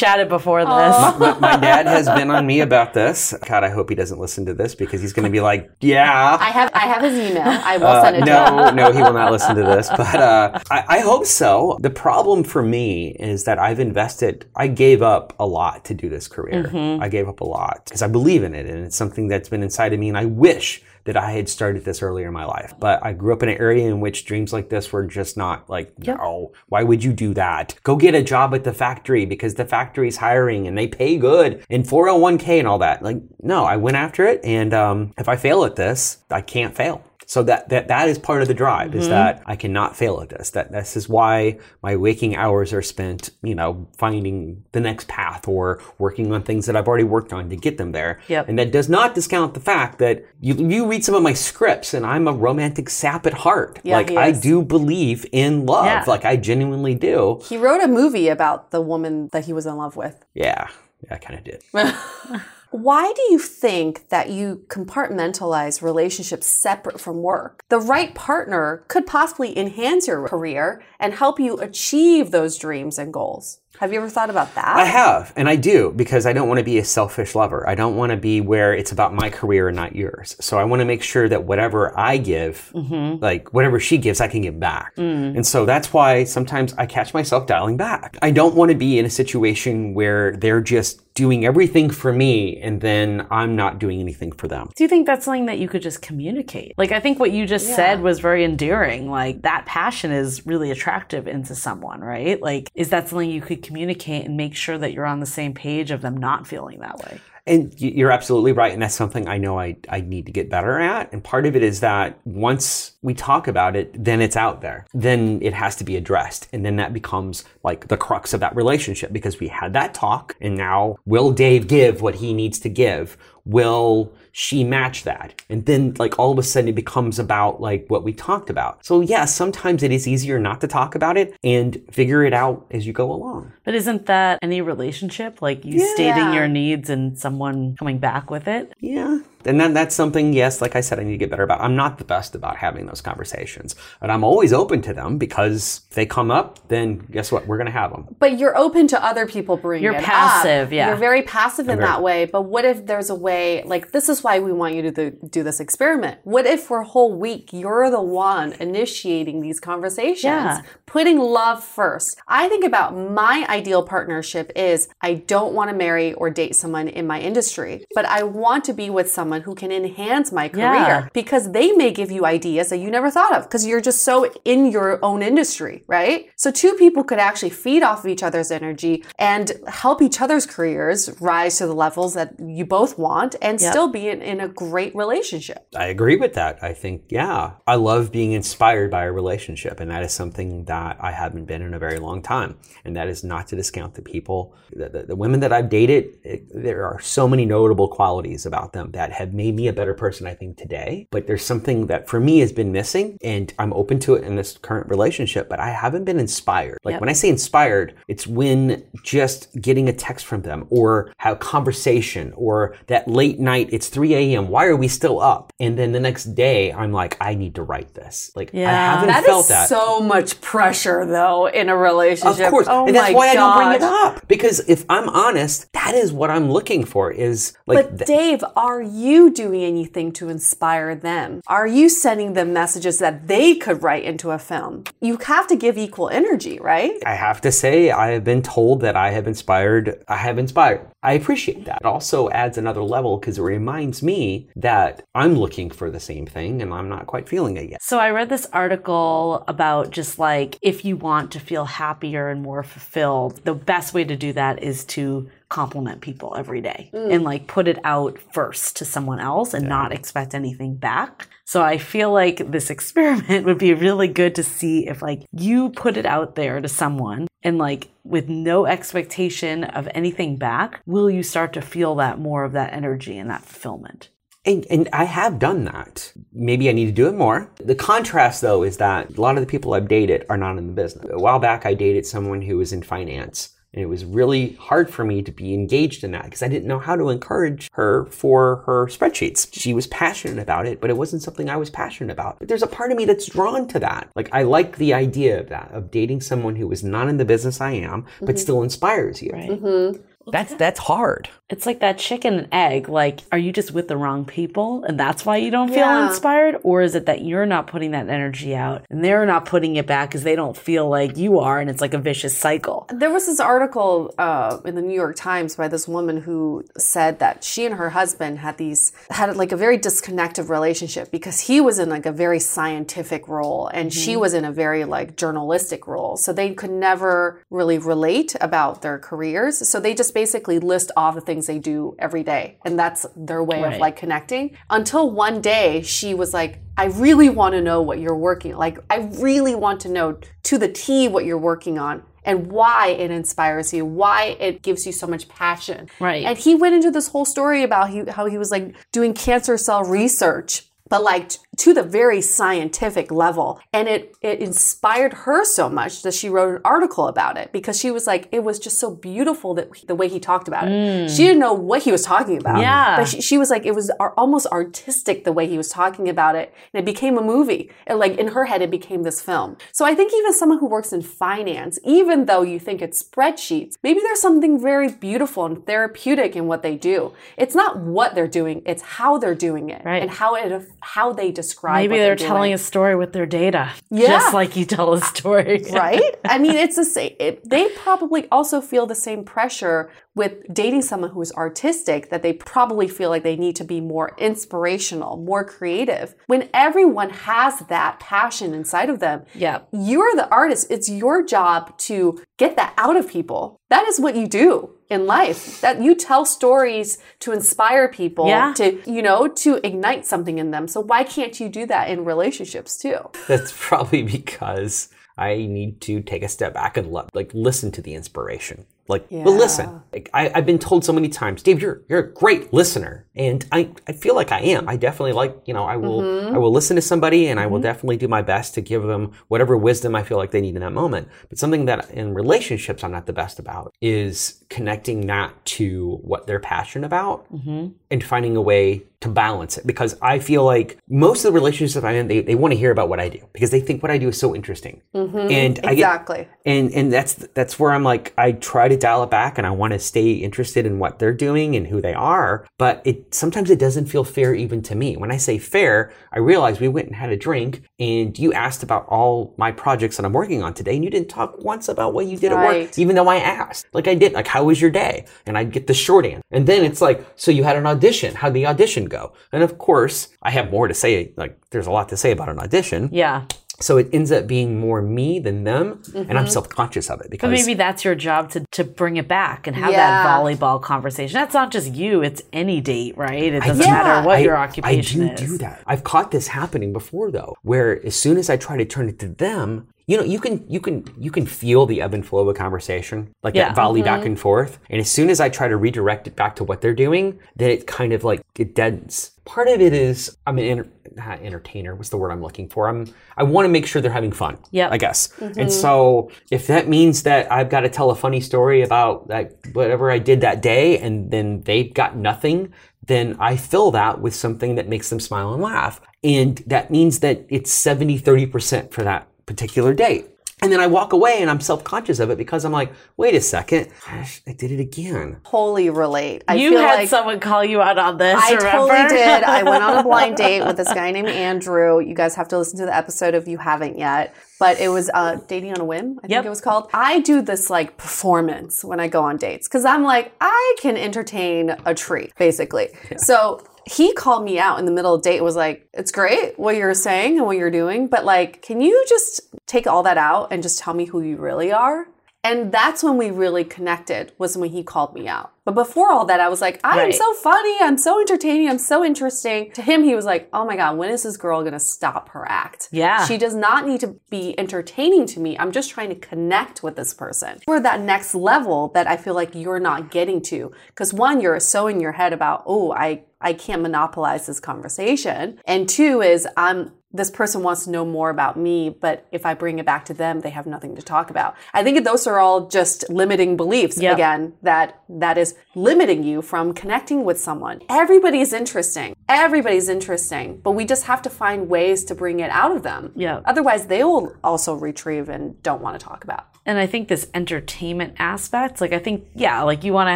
Chatted before this. my, my dad has been on me about this. God, I hope he doesn't listen to this because he's going to be like, yeah. I have I have his email. I will Uh, send it to no, no, he will not listen to this. But uh, I, I hope so. The problem for me is that I've invested. I gave up a lot to do this career. I gave up a lot because I believe in it, and it's something that's been inside of me. And I wish that I had started this earlier in my life. But I grew up in an area in which dreams like this were just not like, no, why would you do that? Go get a job at the factory because the factory's hiring and they pay good and 401k and all that. Like, no, I went after it. And um, if I fail at this, I can't fail. So that, that that is part of the drive is mm-hmm. that I cannot fail at this. That this is why my waking hours are spent, you know, finding the next path or working on things that I've already worked on to get them there. Yep. And that does not discount the fact that you you read some of my scripts and I'm a romantic sap at heart. Yeah, like he I do believe in love. Yeah. Like I genuinely do. He wrote a movie about the woman that he was in love with. Yeah. Yeah, I kind of did. Why do you think that you compartmentalize relationships separate from work? The right partner could possibly enhance your career and help you achieve those dreams and goals. Have you ever thought about that? I have, and I do, because I don't want to be a selfish lover. I don't want to be where it's about my career and not yours. So I want to make sure that whatever I give, mm-hmm. like whatever she gives, I can give back. Mm. And so that's why sometimes I catch myself dialing back. I don't want to be in a situation where they're just doing everything for me and then I'm not doing anything for them. Do you think that's something that you could just communicate? Like, I think what you just said was very endearing. Like, that passion is really attractive into someone, right? Like, is that something you could communicate and make sure that you're on the same page of them not feeling that way? And you're absolutely right. And that's something I know I, I need to get better at. And part of it is that once we talk about it, then it's out there. Then it has to be addressed. And then that becomes like the crux of that relationship because we had that talk. And now will Dave give what he needs to give? Will she matched that? And then like all of a sudden it becomes about like what we talked about. So yeah, sometimes it is easier not to talk about it and figure it out as you go along. But isn't that any relationship? Like, you stating your needs and someone coming back with it? Yeah. And then that's something, yes, like I said, I need to get better about. I'm not the best about having those conversations, but I'm always open to them because if they come up, then guess what? We're going to have them. But you're open to other people bringing You're it passive, up. yeah. You're very passive in very- that way. But what if there's a way, like, this is why we want you to do, do this experiment. What if for a whole week you're the one initiating these conversations, Yeah. putting love first? I think about my ideal partnership is I don't want to marry or date someone in my industry, but I want to be with someone who can enhance my career Yeah. because they may give you ideas that you never thought of because you're just so in your own industry, right? So two people could actually feed off of each other's energy and help each other's careers rise to the levels that you both want and Yep. still be in, in a great relationship. I agree with that. I think, yeah, I love being inspired by a relationship. And that is something that I haven't been in a very long time. And that is not to discount the people, the, the, the women that I've dated. It, there are so many notable qualities about them that have made me a better person, I think, today. But there's something that for me has been missing. And I'm open to it in this current relationship, but I haven't been inspired. Like Yep. when I say inspired, it's when just getting a text from them or have conversation or that late night, it's 3 a.m. Why are we still up? And then the next day, I'm like, I need to write this. Like, I haven't That felt is that. so much pressure, though, in a relationship. of course. Oh and that's why I don't bring it up. Because if I'm honest, that is what I'm looking for is like, But th- Dave, are you you doing anything to inspire them? Are you sending them messages that they could write into a film? You have to give equal energy, right? I have to say, I have been told that I have inspired, I have inspired. I appreciate that. It also adds another level because it reminds me that I'm looking for the same thing and I'm not quite feeling it yet. So I read this article about just like if you want to feel happier and more fulfilled, the best way to do that is to compliment people every day mm. and like put it out first to someone else and not expect anything back. So I feel like this experiment would be really good to see if like you put it out there to someone and like with no expectation of anything back, will you start to feel that more of that energy and that fulfillment? And, and I have done that. Maybe I need to do it more. The contrast, though, is that a lot of the people I've dated are not in the business. A while back, I dated someone who was in finance. And it was really hard for me to be engaged in that because I didn't know how to encourage her for her spreadsheets. She was passionate about it, but it wasn't something I was passionate about. But there's a part of me that's drawn to that. Like, I like the idea of that, of dating someone who is not in the business I am, but mm-hmm. still inspires you. Right. Mm-hmm. That's, that's hard. It's like that chicken and egg. Like, are you just with the wrong people and that's why you don't feel Yeah. inspired? Or is it that you're not putting that energy out and they're not putting it back because they don't feel like you are and it's like a vicious cycle? There was this article uh, in the New York Times by this woman who said that she and her husband had these had like a very disconnected relationship because he was in like a very scientific role and she was in a very like journalistic role. So they could never really relate about their careers. So they just basically list all the things they do every day, and that's their way of like connecting. Until one day she was like, I really want to know what you're working like I really want to know to the T what you're working on and why it inspires you, why it gives you so much passion. Right. And he went into this whole story about he, how he was like doing cancer cell research, but like to the very scientific level. And it, it inspired her so much that she wrote an article about it because she was like, it was just so beautiful that the way he talked about it. Mm. She didn't know what he was talking about. Yeah. But she, she was like, it was ar- almost artistic the way he was talking about it. And it became a movie. And like in her head, it became this film. So I think even someone who works in finance, even though you think it's spreadsheets, maybe there's something very beautiful and therapeutic in what they do. It's not what they're doing, it's how they're doing it Right. and how it how they describe Maybe they're doing. telling a story with their data. Yeah. Just like you tell a story. right? I mean, it's the same. It, they probably also feel the same pressure with dating someone who is artistic that they probably feel like they need to be more inspirational, more creative. When everyone has that passion inside of them, Yeah. you're the artist. It's your job to get that out of people. That is what you do in life. That you tell stories to inspire people, Yeah. to, you know, to ignite something in them. So why can't you do that in relationships too? That's probably because I need to take a step back and le- like listen to the inspiration. Like, well, listen. Like, I, I've been told so many times, Dave, you're you're a great listener, and I, I feel like I am. I definitely like you know I will mm-hmm. I will listen to somebody, and I will mm-hmm. definitely do my best to give them whatever wisdom I feel like they need in that moment. But something that in relationships I'm not the best about is connecting that to what they're passionate about mm-hmm. and finding a way to balance it because I feel like most of the relationships I'm in, they, they want to hear about what I do because they think what I do is so interesting. Mm-hmm. And I get, Exactly. and and that's that's where I'm like I try to dial it back and I want to stay interested in what they're doing and who they are, but it sometimes it doesn't feel fair even to me. When I say fair, I realize we went and had a drink and you asked about all my projects that I'm working on today and you didn't talk once about what you did at work even though I asked. Like I did, like how was your day? And I'd get the short answer. And then it's like, so you had an audition. How'd the audition go? And of course, I have more to say. Like there's a lot to say about an audition. Yeah. So it ends up being more me than them, and I'm mm-hmm. self-conscious of it because But maybe that's your job to, to bring it back and have Yeah. that volleyball conversation. That's not just you, it's any date, right? It doesn't Yeah. matter what I- your occupation is. I do is. do that. I've caught this happening before though, where as soon as I try to turn it to them, you know, you can you can you can feel the ebb and flow of a conversation, like Yeah. that volley back mm-hmm. and forth. And as soon as I try to redirect it back to what they're doing, then it kind of like it deadens. Part of it is I'm an enter, not entertainer. What's the word I'm looking for? I'm I want to make sure they're having fun. Yeah, I guess. And mm-hmm. so if that means that I've got to tell a funny story about like whatever I did that day, and then they've got nothing, then I fill that with something that makes them smile and laugh. And that means that it's 70, 30% for that particular date. And then I walk away and I'm self conscious of it because I'm like, wait a second, gosh, I did it again. Totally relate. I you feel had like someone call you out on this. I remember? totally did. I went on a blind date with this guy named Andrew. You guys have to listen to the episode if you haven't yet. But it was uh, dating on a whim. I Yep. think it was called. I do this like performance when I go on dates because I'm like I can entertain a tree basically. So he called me out in the middle of the date. and Was like, it's great what you're saying and what you're doing, but like, can you just take all that out and just tell me who you really are? And that's when we really connected, was when he called me out. But before all that, I was like, I am so funny. I'm so entertaining. I'm so interesting. To him, he was like, oh my God, when is this girl going to stop her act? Yeah. She does not need to be entertaining to me. I'm just trying to connect with this person. We're that next level that I feel like you're not getting to. Because one, you're so in your head about, oh, I, I can't monopolize this conversation. And two is I'm this person wants to know more about me, but if I bring it back to them, they have nothing to talk about. I think those are all just limiting beliefs Yep. again that that is limiting you from connecting with someone. Everybody's interesting. Everybody's interesting, but we just have to find ways to bring it out of them. Yeah. Otherwise, they will also retrieve and don't want to talk about. And I think this entertainment aspect, like I think, yeah, like you want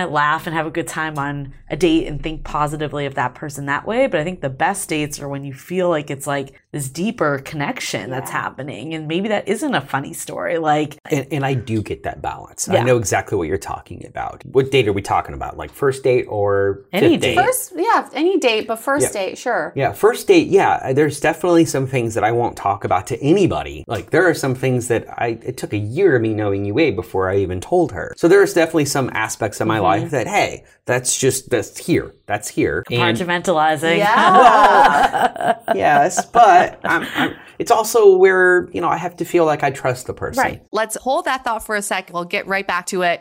to laugh and have a good time on a date and think positively of that person that way. But I think the best dates are when you feel like it's like this deeper connection that's happening. And maybe that isn't a funny story. Like, And, and I do get that balance. Yeah. I know exactly what you're talking about. What date are we talking about? Like first date or Any fifth date. date? First, yeah, any date, but first Yeah. date, sure. Yeah, first date, yeah, uh, there's definitely some things that I won't talk about to anybody. Like there are some things that I it took a year of me knowing Yue before I even told her. So there's definitely some aspects of my mm-hmm. life that hey, that's just that's here. That's here. And- compartmentalizing. Yeah. yes, but I'm, I'm, it's also where, you know, I have to feel like I trust the person. Right. Let's hold that thought for a sec. We'll get right back to it.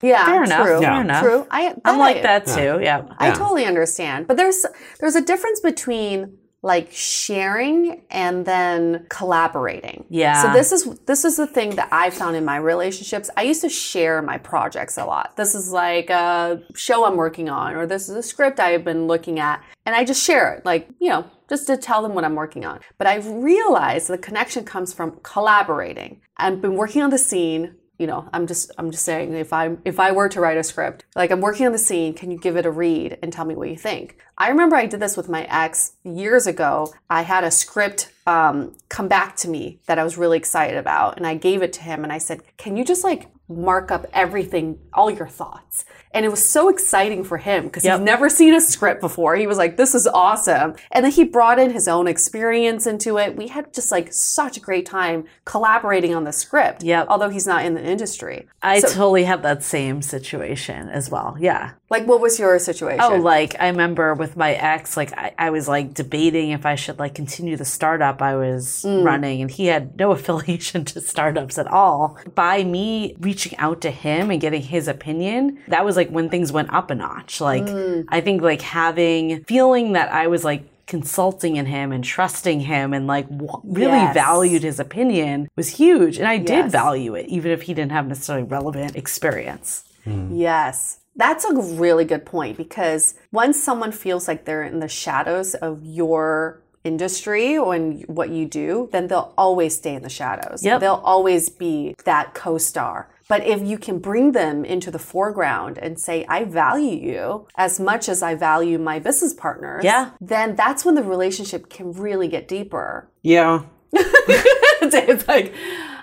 Yeah, Fair enough. True. Fair enough. True. I, I'm like that too. Yeah. I totally understand. But there's there's a difference between like sharing and then collaborating. Yeah. So this is this is the thing that I found in my relationships. I used to share my projects a lot. This is like a show I'm working on or this is a script I've been looking at and I just share it like, you know, just to tell them what I'm working on. But I've realized the connection comes from collaborating. I've been working on the scene you know i'm just i'm just saying if i if i were to write a script like i'm working on the scene can you give it a read and tell me what you think? I remember i did this with my ex years ago. I had a script um, come back to me that i was really excited about and i gave it to him and i said can you just like mark up everything all your thoughts and it was so exciting for him because Yep. he's never seen a script before. He was like, this is awesome. And then he brought in his own experience into it. We had just like such a great time collaborating on the script. Yeah. Although he's not in the industry. I So- totally have that same situation as well. Yeah. Like, what was your situation? Oh, like I remember with my ex, like I, I was like debating if I should like continue the startup I was mm. running, and he had no affiliation to startups at all. By me reaching out to him and getting his opinion, that was like when things went up a notch. Like mm. I think like having feeling that I was like consulting in him and trusting him and like w- really Yes. valued his opinion was huge and i did value it even if he didn't have necessarily relevant experience hmm. Yes. That's a really good point because once someone feels like they're in the shadows of your industry or in what you do, then they'll always stay in the shadows. Yep. They'll always be that co-star. But if you can bring them into the foreground and say, I value you as much as I value my business partners, Yeah. then that's when the relationship can really get deeper. Yeah. it's like,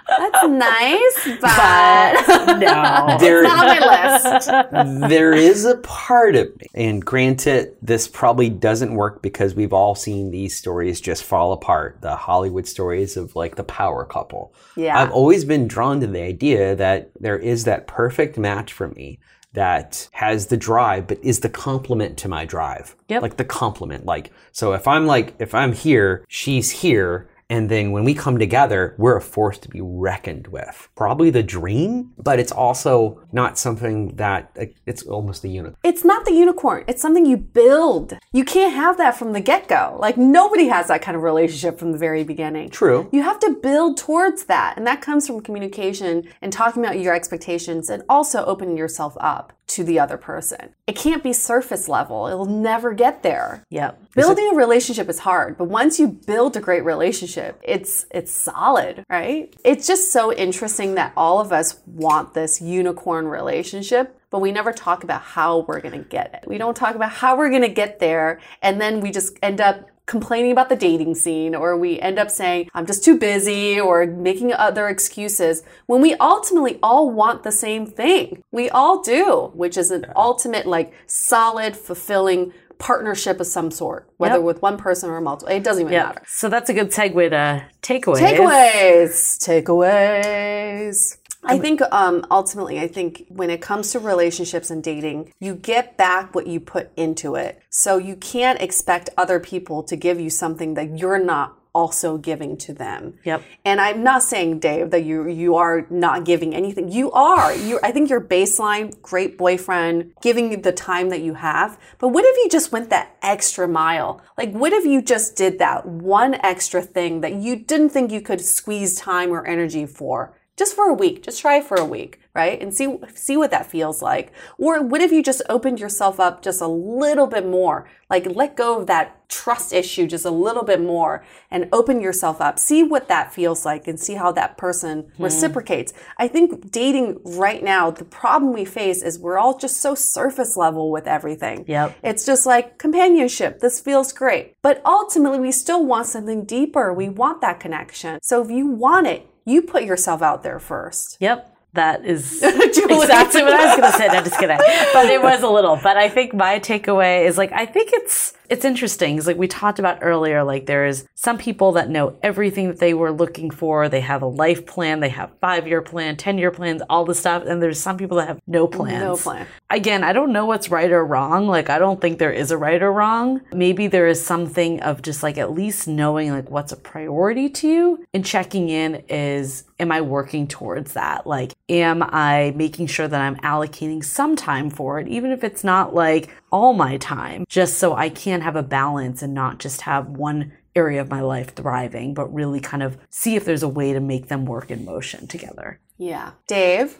that's nice, but no There, not on my list. there is a part of me, and granted, this probably doesn't work because we've all seen these stories just fall apart. The Hollywood stories of like the power couple. Yeah. I've always been drawn to the idea that there is that perfect match for me that has the drive, but is the complement to my drive. Yep. Like the complement. Like, so if I'm like, if I'm here, she's here. And then when we come together, we're a force to be reckoned with. Probably the dream, but it's also not something that it's almost the unicorn. It's not the unicorn. It's something you build. You can't have that from the get go. Like nobody has that kind of relationship from the very beginning. True. You have to build towards that. And that comes from communication and talking about your expectations and also opening yourself up to the other person. It can't be surface level. It'll never get there. yep Building a relationship is hard, but once you build a great relationship, it's it's solid, right? It's just so interesting that all of us want this unicorn relationship, but we never talk about how we're going to get it. We don't talk about how we're going to get there, and then we just end up complaining about the dating scene or we end up saying I'm just too busy or making other excuses when we ultimately all want the same thing. We all do, which is an ultimate like solid fulfilling partnership of some sort, whether Yep. with one person or multiple. It doesn't even yeah matter. so that's a good segue to takeaways Takeaways. Takeaways. I think um, ultimately, I think when it comes to relationships and dating, you get back what you put into it. So you can't expect other people to give you something that you're not also giving to them. Yep. And I'm not saying, Dave, that you you are not giving anything. You are. You I think your baseline, great boyfriend, giving you the time that you have. But what if you just went that extra mile? Like what if you just did that one extra thing that you didn't think you could squeeze time or energy for? Just for a week. Just try for a week. right? And see see what that feels like. Or what if you just opened yourself up just a little bit more? Like let go of that trust issue just a little bit more and open yourself up. See what that feels like and see how that person Hmm. reciprocates. I think dating right now, the problem we face is we're all just so surface level with everything. Yep. It's just like companionship. This feels great. But ultimately, we still want something deeper. We want that connection. So if you want it, you put yourself out there first. Yep. That is exactly what I was going to say. No, just kidding. But it was a little. But I think my takeaway is like, I think it's, it's interesting. It's like we talked about earlier, like there's some people that know everything that they were looking for. They have a life plan. They have five year plan, 10 year plans, all the stuff. And there's some people that have no plans. No plan. Again, I don't know what's right or wrong. Like, I don't think there is a right or wrong. Maybe there is something of just like at least knowing like what's a priority to you and checking in is, am I working towards that? Like, am I making sure that I'm allocating some time for it, even if it's not like all my time, just so I can have a balance and not just have one area of my life thriving, but really kind of see if there's a way to make them work in motion together. Yeah. Dave,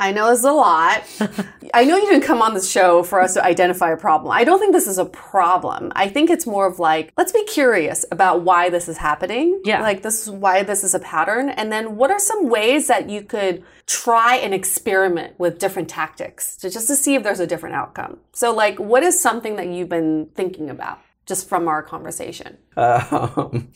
I know this is a lot. I know you didn't come on the show for us to identify a problem. I don't think this is a problem. I think it's more of like, let's be curious about why this is happening. Yeah. Like, this is why this is a pattern. And then what are some ways that you could try and experiment with different tactics to just to see if there's a different outcome? So, like, what is something that you've been thinking about just from our conversation? Um,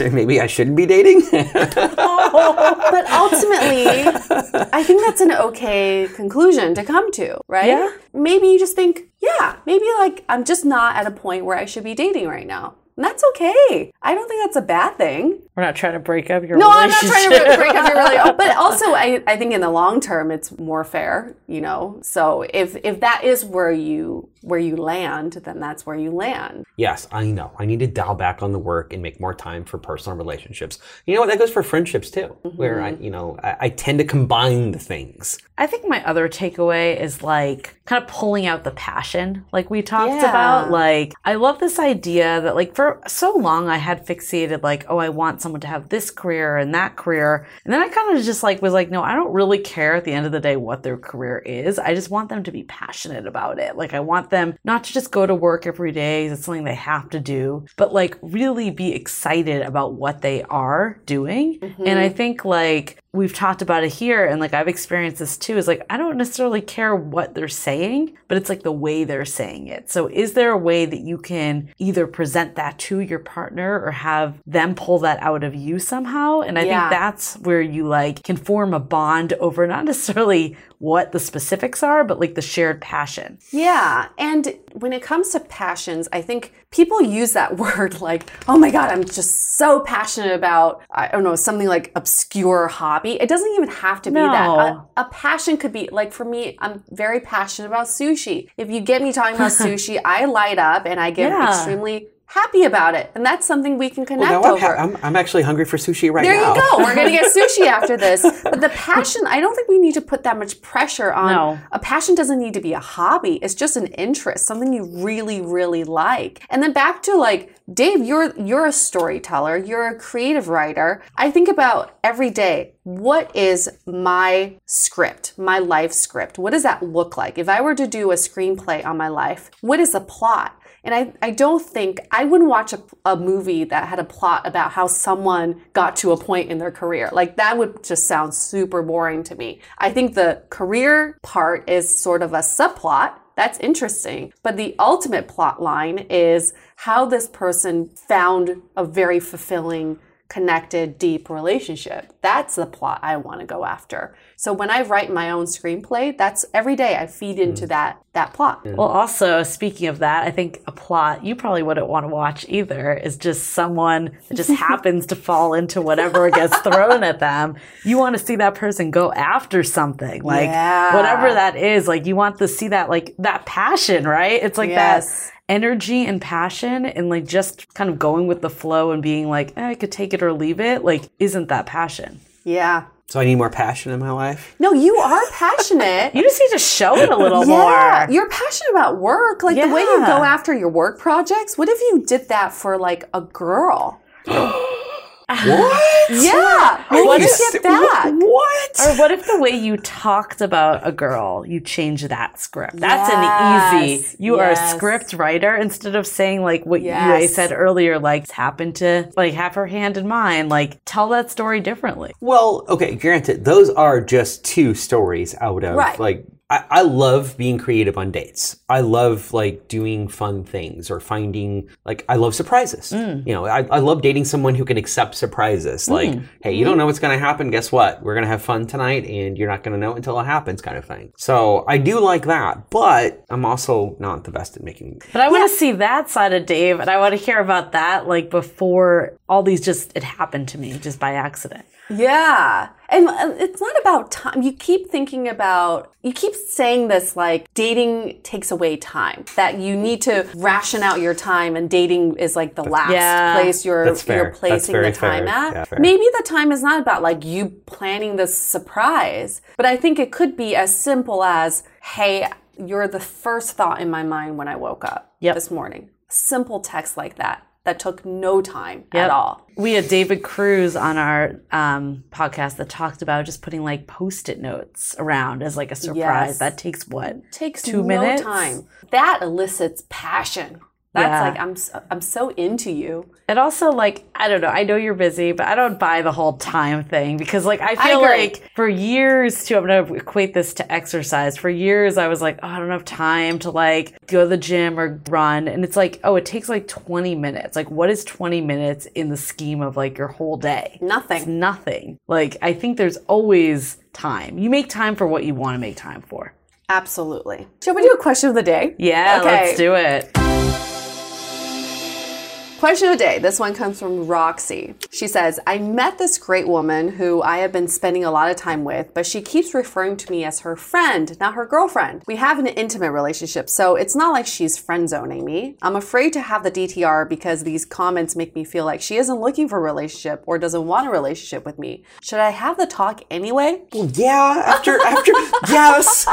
maybe I shouldn't be dating. but ultimately, I think that's an okay conclusion to come to, right? Yeah. Maybe you just think, yeah, maybe like I'm just not at a point where I should be dating right now. And that's okay. I don't think that's a bad thing. We're not trying to break up your No, I'm not trying to break up your relationship. But also, I, I think in the long term, it's more fair, you know. So if if that is where you where you land, then that's where you land. yes, I know. I need to dial back on the work and make more time for personal relationships. You know what? That goes for friendships too, where I, mm-hmm. you know, I, I tend to combine the things. I think my other takeaway is like kind of pulling out the passion, like we talked Yeah. about. Like, I love this idea that, like, for so long I had fixated, like, oh, I want someone to have this career and that career. And then I kind of just like was like, no, I don't really care at the end of the day what their career is. I just want them to be passionate about it. Like, I want them not to just go to work every day, it's something they have to do, but like really be excited about what they are doing. Mm-hmm. And I think, like, we've talked about it here and like I've experienced this too is like I don't necessarily care what they're saying, but it's like the way they're saying it. So is there a way that you can either present that to your partner or have them pull that out of you somehow? And I Yeah. think that's where you like can form a bond over not necessarily what the specifics are, but like the shared passion. Yeah. And when it comes to passions, I think people use that word like, oh my God, I'm just so passionate about, I don't know, something like obscure hobby. It doesn't even have to be that. A, a passion could be, like for me, I'm very passionate about sushi. If you get me talking about sushi, I light up and I get Yeah. extremely happy about it. And that's something we can connect Well, now I'm, over. ha- I'm, I'm actually hungry for sushi right There now. There you go. We're going to get sushi after this. But the passion, I don't think we need to put that much pressure on. No. A passion doesn't need to be a hobby. It's just an interest, something you really, really like. And then back to like, Dave, you're you're a storyteller, you're a creative writer. I think about every day, what is my script, my life script? What does that look like? If I were to do a screenplay on my life, what is the plot? And I, I don't think I wouldn't watch a, a movie that had a plot about how someone got to a point in their career. Like that would just sound super boring to me. I think the career part is sort of a subplot. That's interesting. But the ultimate plot line is how this person found a very fulfilling, connected, deep relationship. That's the plot I want to go after. So when I write my own screenplay, that's every day I feed hmm. into that that plot. Hmm. Well, also speaking of that, I think a plot you probably wouldn't want to watch either is just someone that just happens to fall into whatever gets thrown at them. You want to see that person go after something, like Yeah. whatever that is. Like you want to see that, like that passion, right? It's like Yes. that energy and passion, and like just kind of going with the flow and being like, eh, I could take it or leave it. Like, isn't that passion? Yeah. So I need more passion in my life. No, you are passionate. You just need to show it a little yeah, more. you're passionate about work. Like the way you go after your work projects. What if you did that for like a girl? What? Yeah. Are What if se- get back? What? Or what if the way you talked about a girl, you change that script? That's an easy. You are a script writer instead of saying like what you Yes. said earlier, like happened to like have her hand in mine. Like tell that story differently. Well, okay, granted, those are just two stories out of Right. like I, I love being creative on dates. I love like doing fun things or finding like I love surprises. Mm. You know, I, I love dating someone who can accept surprises. Like, hey, you don't know what's gonna happen. Guess what? We're gonna have fun tonight and you're not gonna know until it happens kind of thing. So I do like that, but I'm also not the best at making But I want to see that side of Dave, and I want to hear about that like before all these just it happened to me just by accident. Yeah. And uh, it's not about time. You keep thinking about, you keep saying this like dating takes away time, that you need to ration out your time and dating is like the last Yeah. place you're, you're placing the time fair. at. Yeah. Maybe the time is not about like you planning this surprise, but I think it could be as simple as, hey, you're the first thought in my mind when I woke up Yep. this morning. Simple text like that, that took no time Yep. at all. We had David Cruz on our um, podcast that talked about just putting like post-it notes around as like a surprise. Yes. That takes what? takes Two no minutes? time. That elicits passion. That's Yeah. like I'm s- I'm so into you. And also like I don't know. I know you're busy, but I don't buy the whole time thing because like I feel agree. like for years too. I'm gonna equate this to exercise. For years, I was like, oh, I don't have time to like go to the gym or run, and it's like, oh, it takes like 20 minutes. Like, what is 20 minutes in the scheme of like your whole day? It's Nothing. nothing. Like I think there's always time. You make time for what you want to make time for. Absolutely. Shall we do a question of the day? Yeah, Okay. let's do it. Question of the day. This one comes from Roxy. She says, I met this great woman who I have been spending a lot of time with, but she keeps referring to me as her friend, not her girlfriend. We have an intimate relationship, so it's not like she's friend zoning me. I'm afraid to have the DTR because these comments make me feel like she isn't looking for a relationship or doesn't want a relationship with me. Should I have the talk anyway? Well, yeah, after after yes,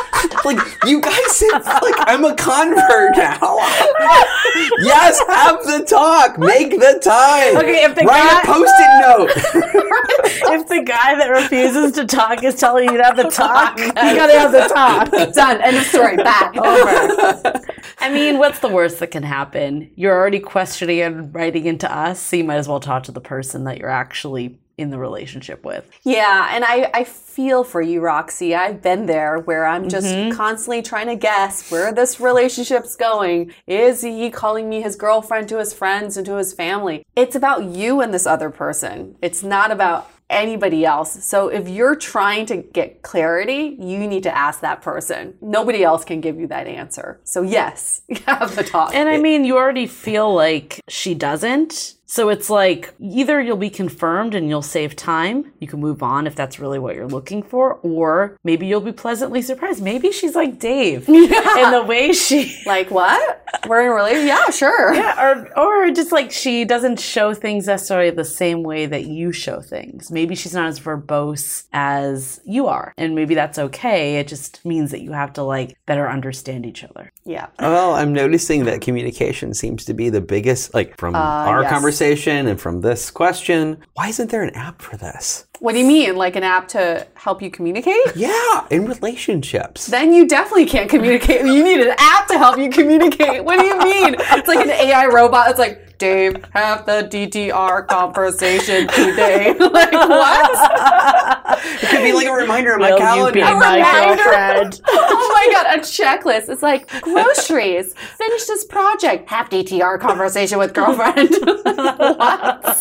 like you guys said, like I'm a convert now. yes, have the talk, make the time. Okay, if the write guy- a post-it note. if the guy that refuses to talk is telling you to have the talk, you gotta have the talk. Done. End of story. Back. Over. I mean, what's the worst that can happen? You're already questioning and writing into us, so you might as well talk to the person that you're actually in the relationship with. Yeah, and I, I feel for you, Roxy. I've been there where I'm just mm-hmm. constantly trying to guess where this relationship's going. Is he calling me his girlfriend to his friends and to his family? It's about you and this other person. It's not about anybody else. So if you're trying to get clarity, you need to ask that person. Nobody else can give you that answer. So yes, have the talk. And I mean, you already feel like she doesn't. So it's like either you'll be confirmed and you'll save time, you can move on if that's really what you're looking for, or maybe you'll be pleasantly surprised. Maybe she's like Dave in the way she like what? We're in a relationship? Yeah, sure. Yeah, or or just like she doesn't show things necessarily the same way that you show things. Maybe she's not as verbose as you are, and maybe that's okay. It just means that you have to like better understand each other. Yeah. Well, I'm noticing that communication seems to be the biggest, like from uh, our yes. conversation and from this question. Why isn't there an app for this? What do you mean? Like an app to help you communicate? Yeah, in relationships. then you definitely can't communicate. You need an app to help you communicate. What do you mean? It's like an AI robot. It's like, Dave, have the DTR conversation today. like, what? It could be like a reminder on my Will you calendar. be my reminder? girlfriend? oh my God, a checklist. It's like groceries. Finish this project. Have DTR conversation with girlfriend. what?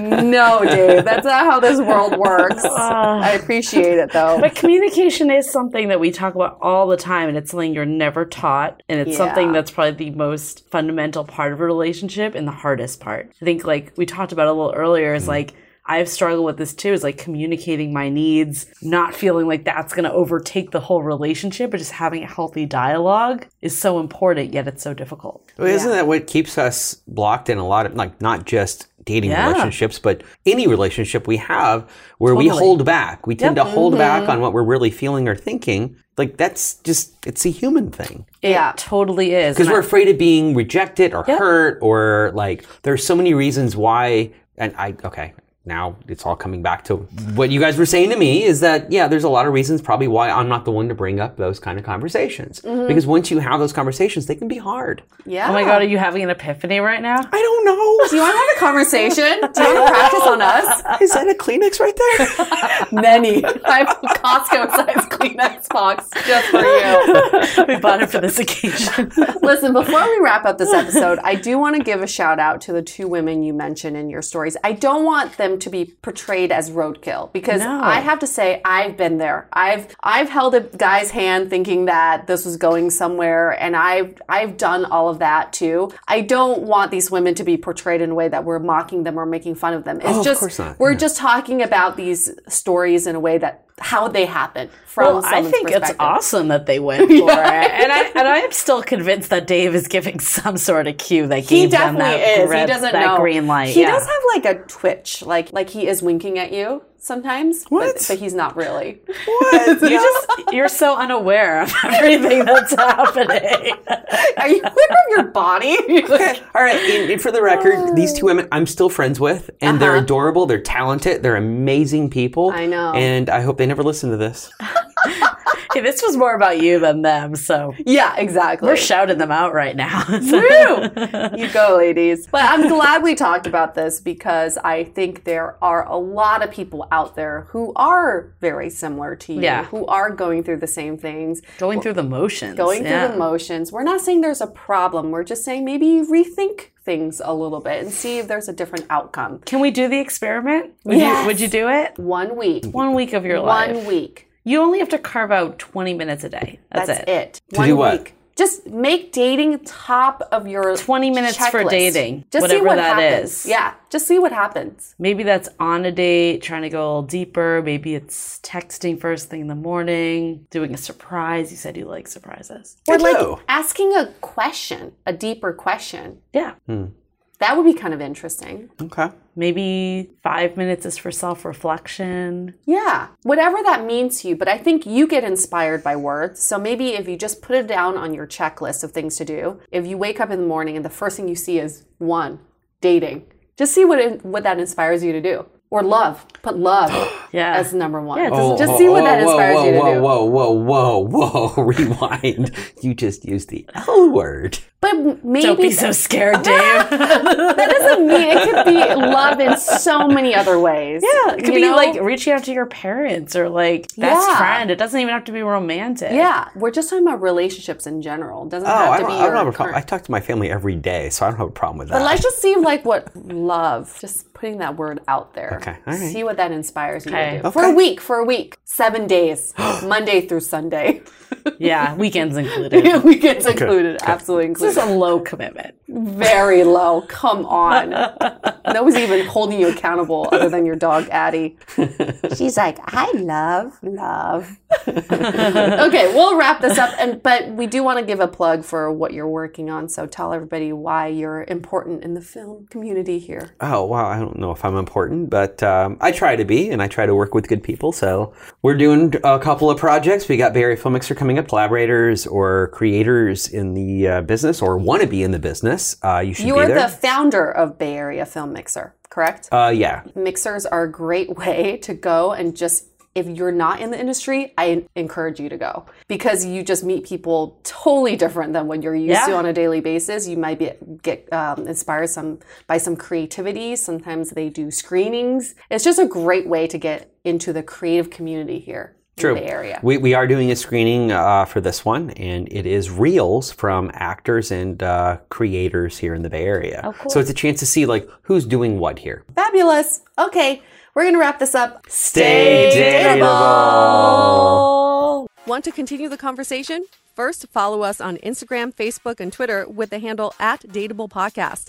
No, Dave. That's not how this world works. Ah. I appreciate it though. But communication is something that we talk about all the time, and it's something you're never taught, and it's something that's probably the most fundamental part of a relationship and the hardest part. I think, like we talked about a little earlier, is mm. like I've struggled with this too, is like communicating my needs, not feeling like that's going to overtake the whole relationship, but just having a healthy dialogue is so important, yet it's so difficult. Well, isn't that what keeps us blocked in a lot of like not just dating Yeah. relationships, but any relationship we have where we hold back. We tend to hold back Mm-hmm. on what we're really feeling or thinking. Like that's just it's a human thing. Yeah. Totally is. Because we're I- afraid of being rejected or hurt or like there's so many reasons why and I okay. Now it's all coming back to what you guys were saying to me is that yeah, there's a lot of reasons probably why I'm not the one to bring up those kind of conversations mm-hmm. because once you have those conversations, they can be hard. Yeah. Oh my god, are you having an epiphany right now? I don't know. Do you want to have a conversation? Do you want to practice on us? Is that a Kleenex right there? Many. I have a Costco sized Kleenex box just for you. we bought it for this occasion. Listen, before we wrap up this episode, I do want to give a shout out to the two women you mentioned in your stories. I don't want them to be portrayed as roadkill because No. I have to say I've been there. I've I've held a guy's hand thinking that this was going somewhere and I've I've done all of that too. I don't want these women to be portrayed in a way that we're mocking them or making fun of them. It's Oh, of just course not. we're Yeah. just talking about these stories in a way that how they happen from Well, I think it's awesome that they went for it, and I and I am still convinced that Dave is giving some sort of cue that He definitely that, is. red- he doesn't that know. green light. He yeah. does have like a twitch, like like he is winking at you sometimes. What? But, but he's not really. What? You just you're so unaware of everything that's happening. Are you aware of your body? All right, and, and for the record, these two women I'm still friends with, and they're Uh-huh. adorable. They're talented. They're amazing people. I know. And I hope they never listen to this. Hey, this was more about you than them, so yeah, exactly. we're shouting them out right now. Woo! you go, ladies. But I'm glad we talked about this because I think there are a lot of people out there who are very similar to you, Yeah. who are going through the same things, Going through the motions. going yeah. through the motions. We're not saying there's a problem. We're just saying maybe rethink things a little bit and see if there's a different outcome. Can we do the experiment? Would Yes. you would you do it? One week. One week of your One life. One week. You only have to carve out 20 minutes a day. That's, That's, it. it. To One do what? week. Just make dating top of your 20 minutes for dating, Just see whatever what that happens. is. Yeah, just see what happens. Maybe that's on a date, trying to go a little deeper. Maybe it's texting first thing in the morning, doing a surprise. You said you like surprises. Or I like do. asking a question, a deeper question. Yeah. Hmm. That would be kind of interesting. Okay. Maybe five minutes is for self reflection. Yeah, whatever that means to you, but I think you get inspired by words. So maybe if you just put it down on your checklist of things to do, if you wake up in the morning and the first thing you see is one, dating, just see what it, what that inspires you to do. Or love. Put love Yeah. as number one. Yeah, Oh, just see what oh, that oh, inspires whoa, you to whoa, do. Whoa, whoa, whoa, whoa, whoa! Rewind. you just used the L word. But m- maybe Don't be so scared, Dave. that doesn't mean it could be love in so many other ways. yeah, it could be know? like reaching out to your parents or like best Yeah. friend. It doesn't even have to be romantic. Yeah, we're just talking about relationships in general. It doesn't Oh, have I to don't, be I don't your have a problem. I talk to my family every day, so I don't have a problem with that. But let's just see like what love, just putting that word out there. Okay, all right. See what that inspires you Okay. to do. For a week, for a week. Seven days. Monday through Sunday. Yeah, weekends included. yeah, Weekends included. Absolutely included. This is a low commitment. Very low. Come on. no one's even holding you accountable other than your dog Addie. She's like, I love, love. okay, we'll wrap this up. And but we do want to give a plug for what you're working on. So tell everybody why you're important in the film community here. Oh wow, I don't know if I'm important, but um, I try to be, and I try to work with good people. So we're doing a couple of projects. We got Bay Area Film Mixer coming up. Collaborators or creators in the uh, business or want to be in the business, uh, you should You be are there. the founder of Bay Area Film Mixer, correct? uh, yeah, Mixers are a great way to go and just if you're not in the industry, I encourage you to go because you just meet people totally different than what you're used to on a daily basis. You might be, get um, inspired some by some creativity. Sometimes they do screenings. It's just a great way to get into the creative community here True. the Area. We, we are doing a screening uh, for this one, and it is reels from actors and uh, creators here in the Bay Area. Oh, cool. So it's a chance to see like who's doing what here. Fabulous. Okay, we're gonna wrap this up. Stay dateable. Want to continue the conversation? First, follow us on Instagram, Facebook, and Twitter with the handle at Dateable Podcast.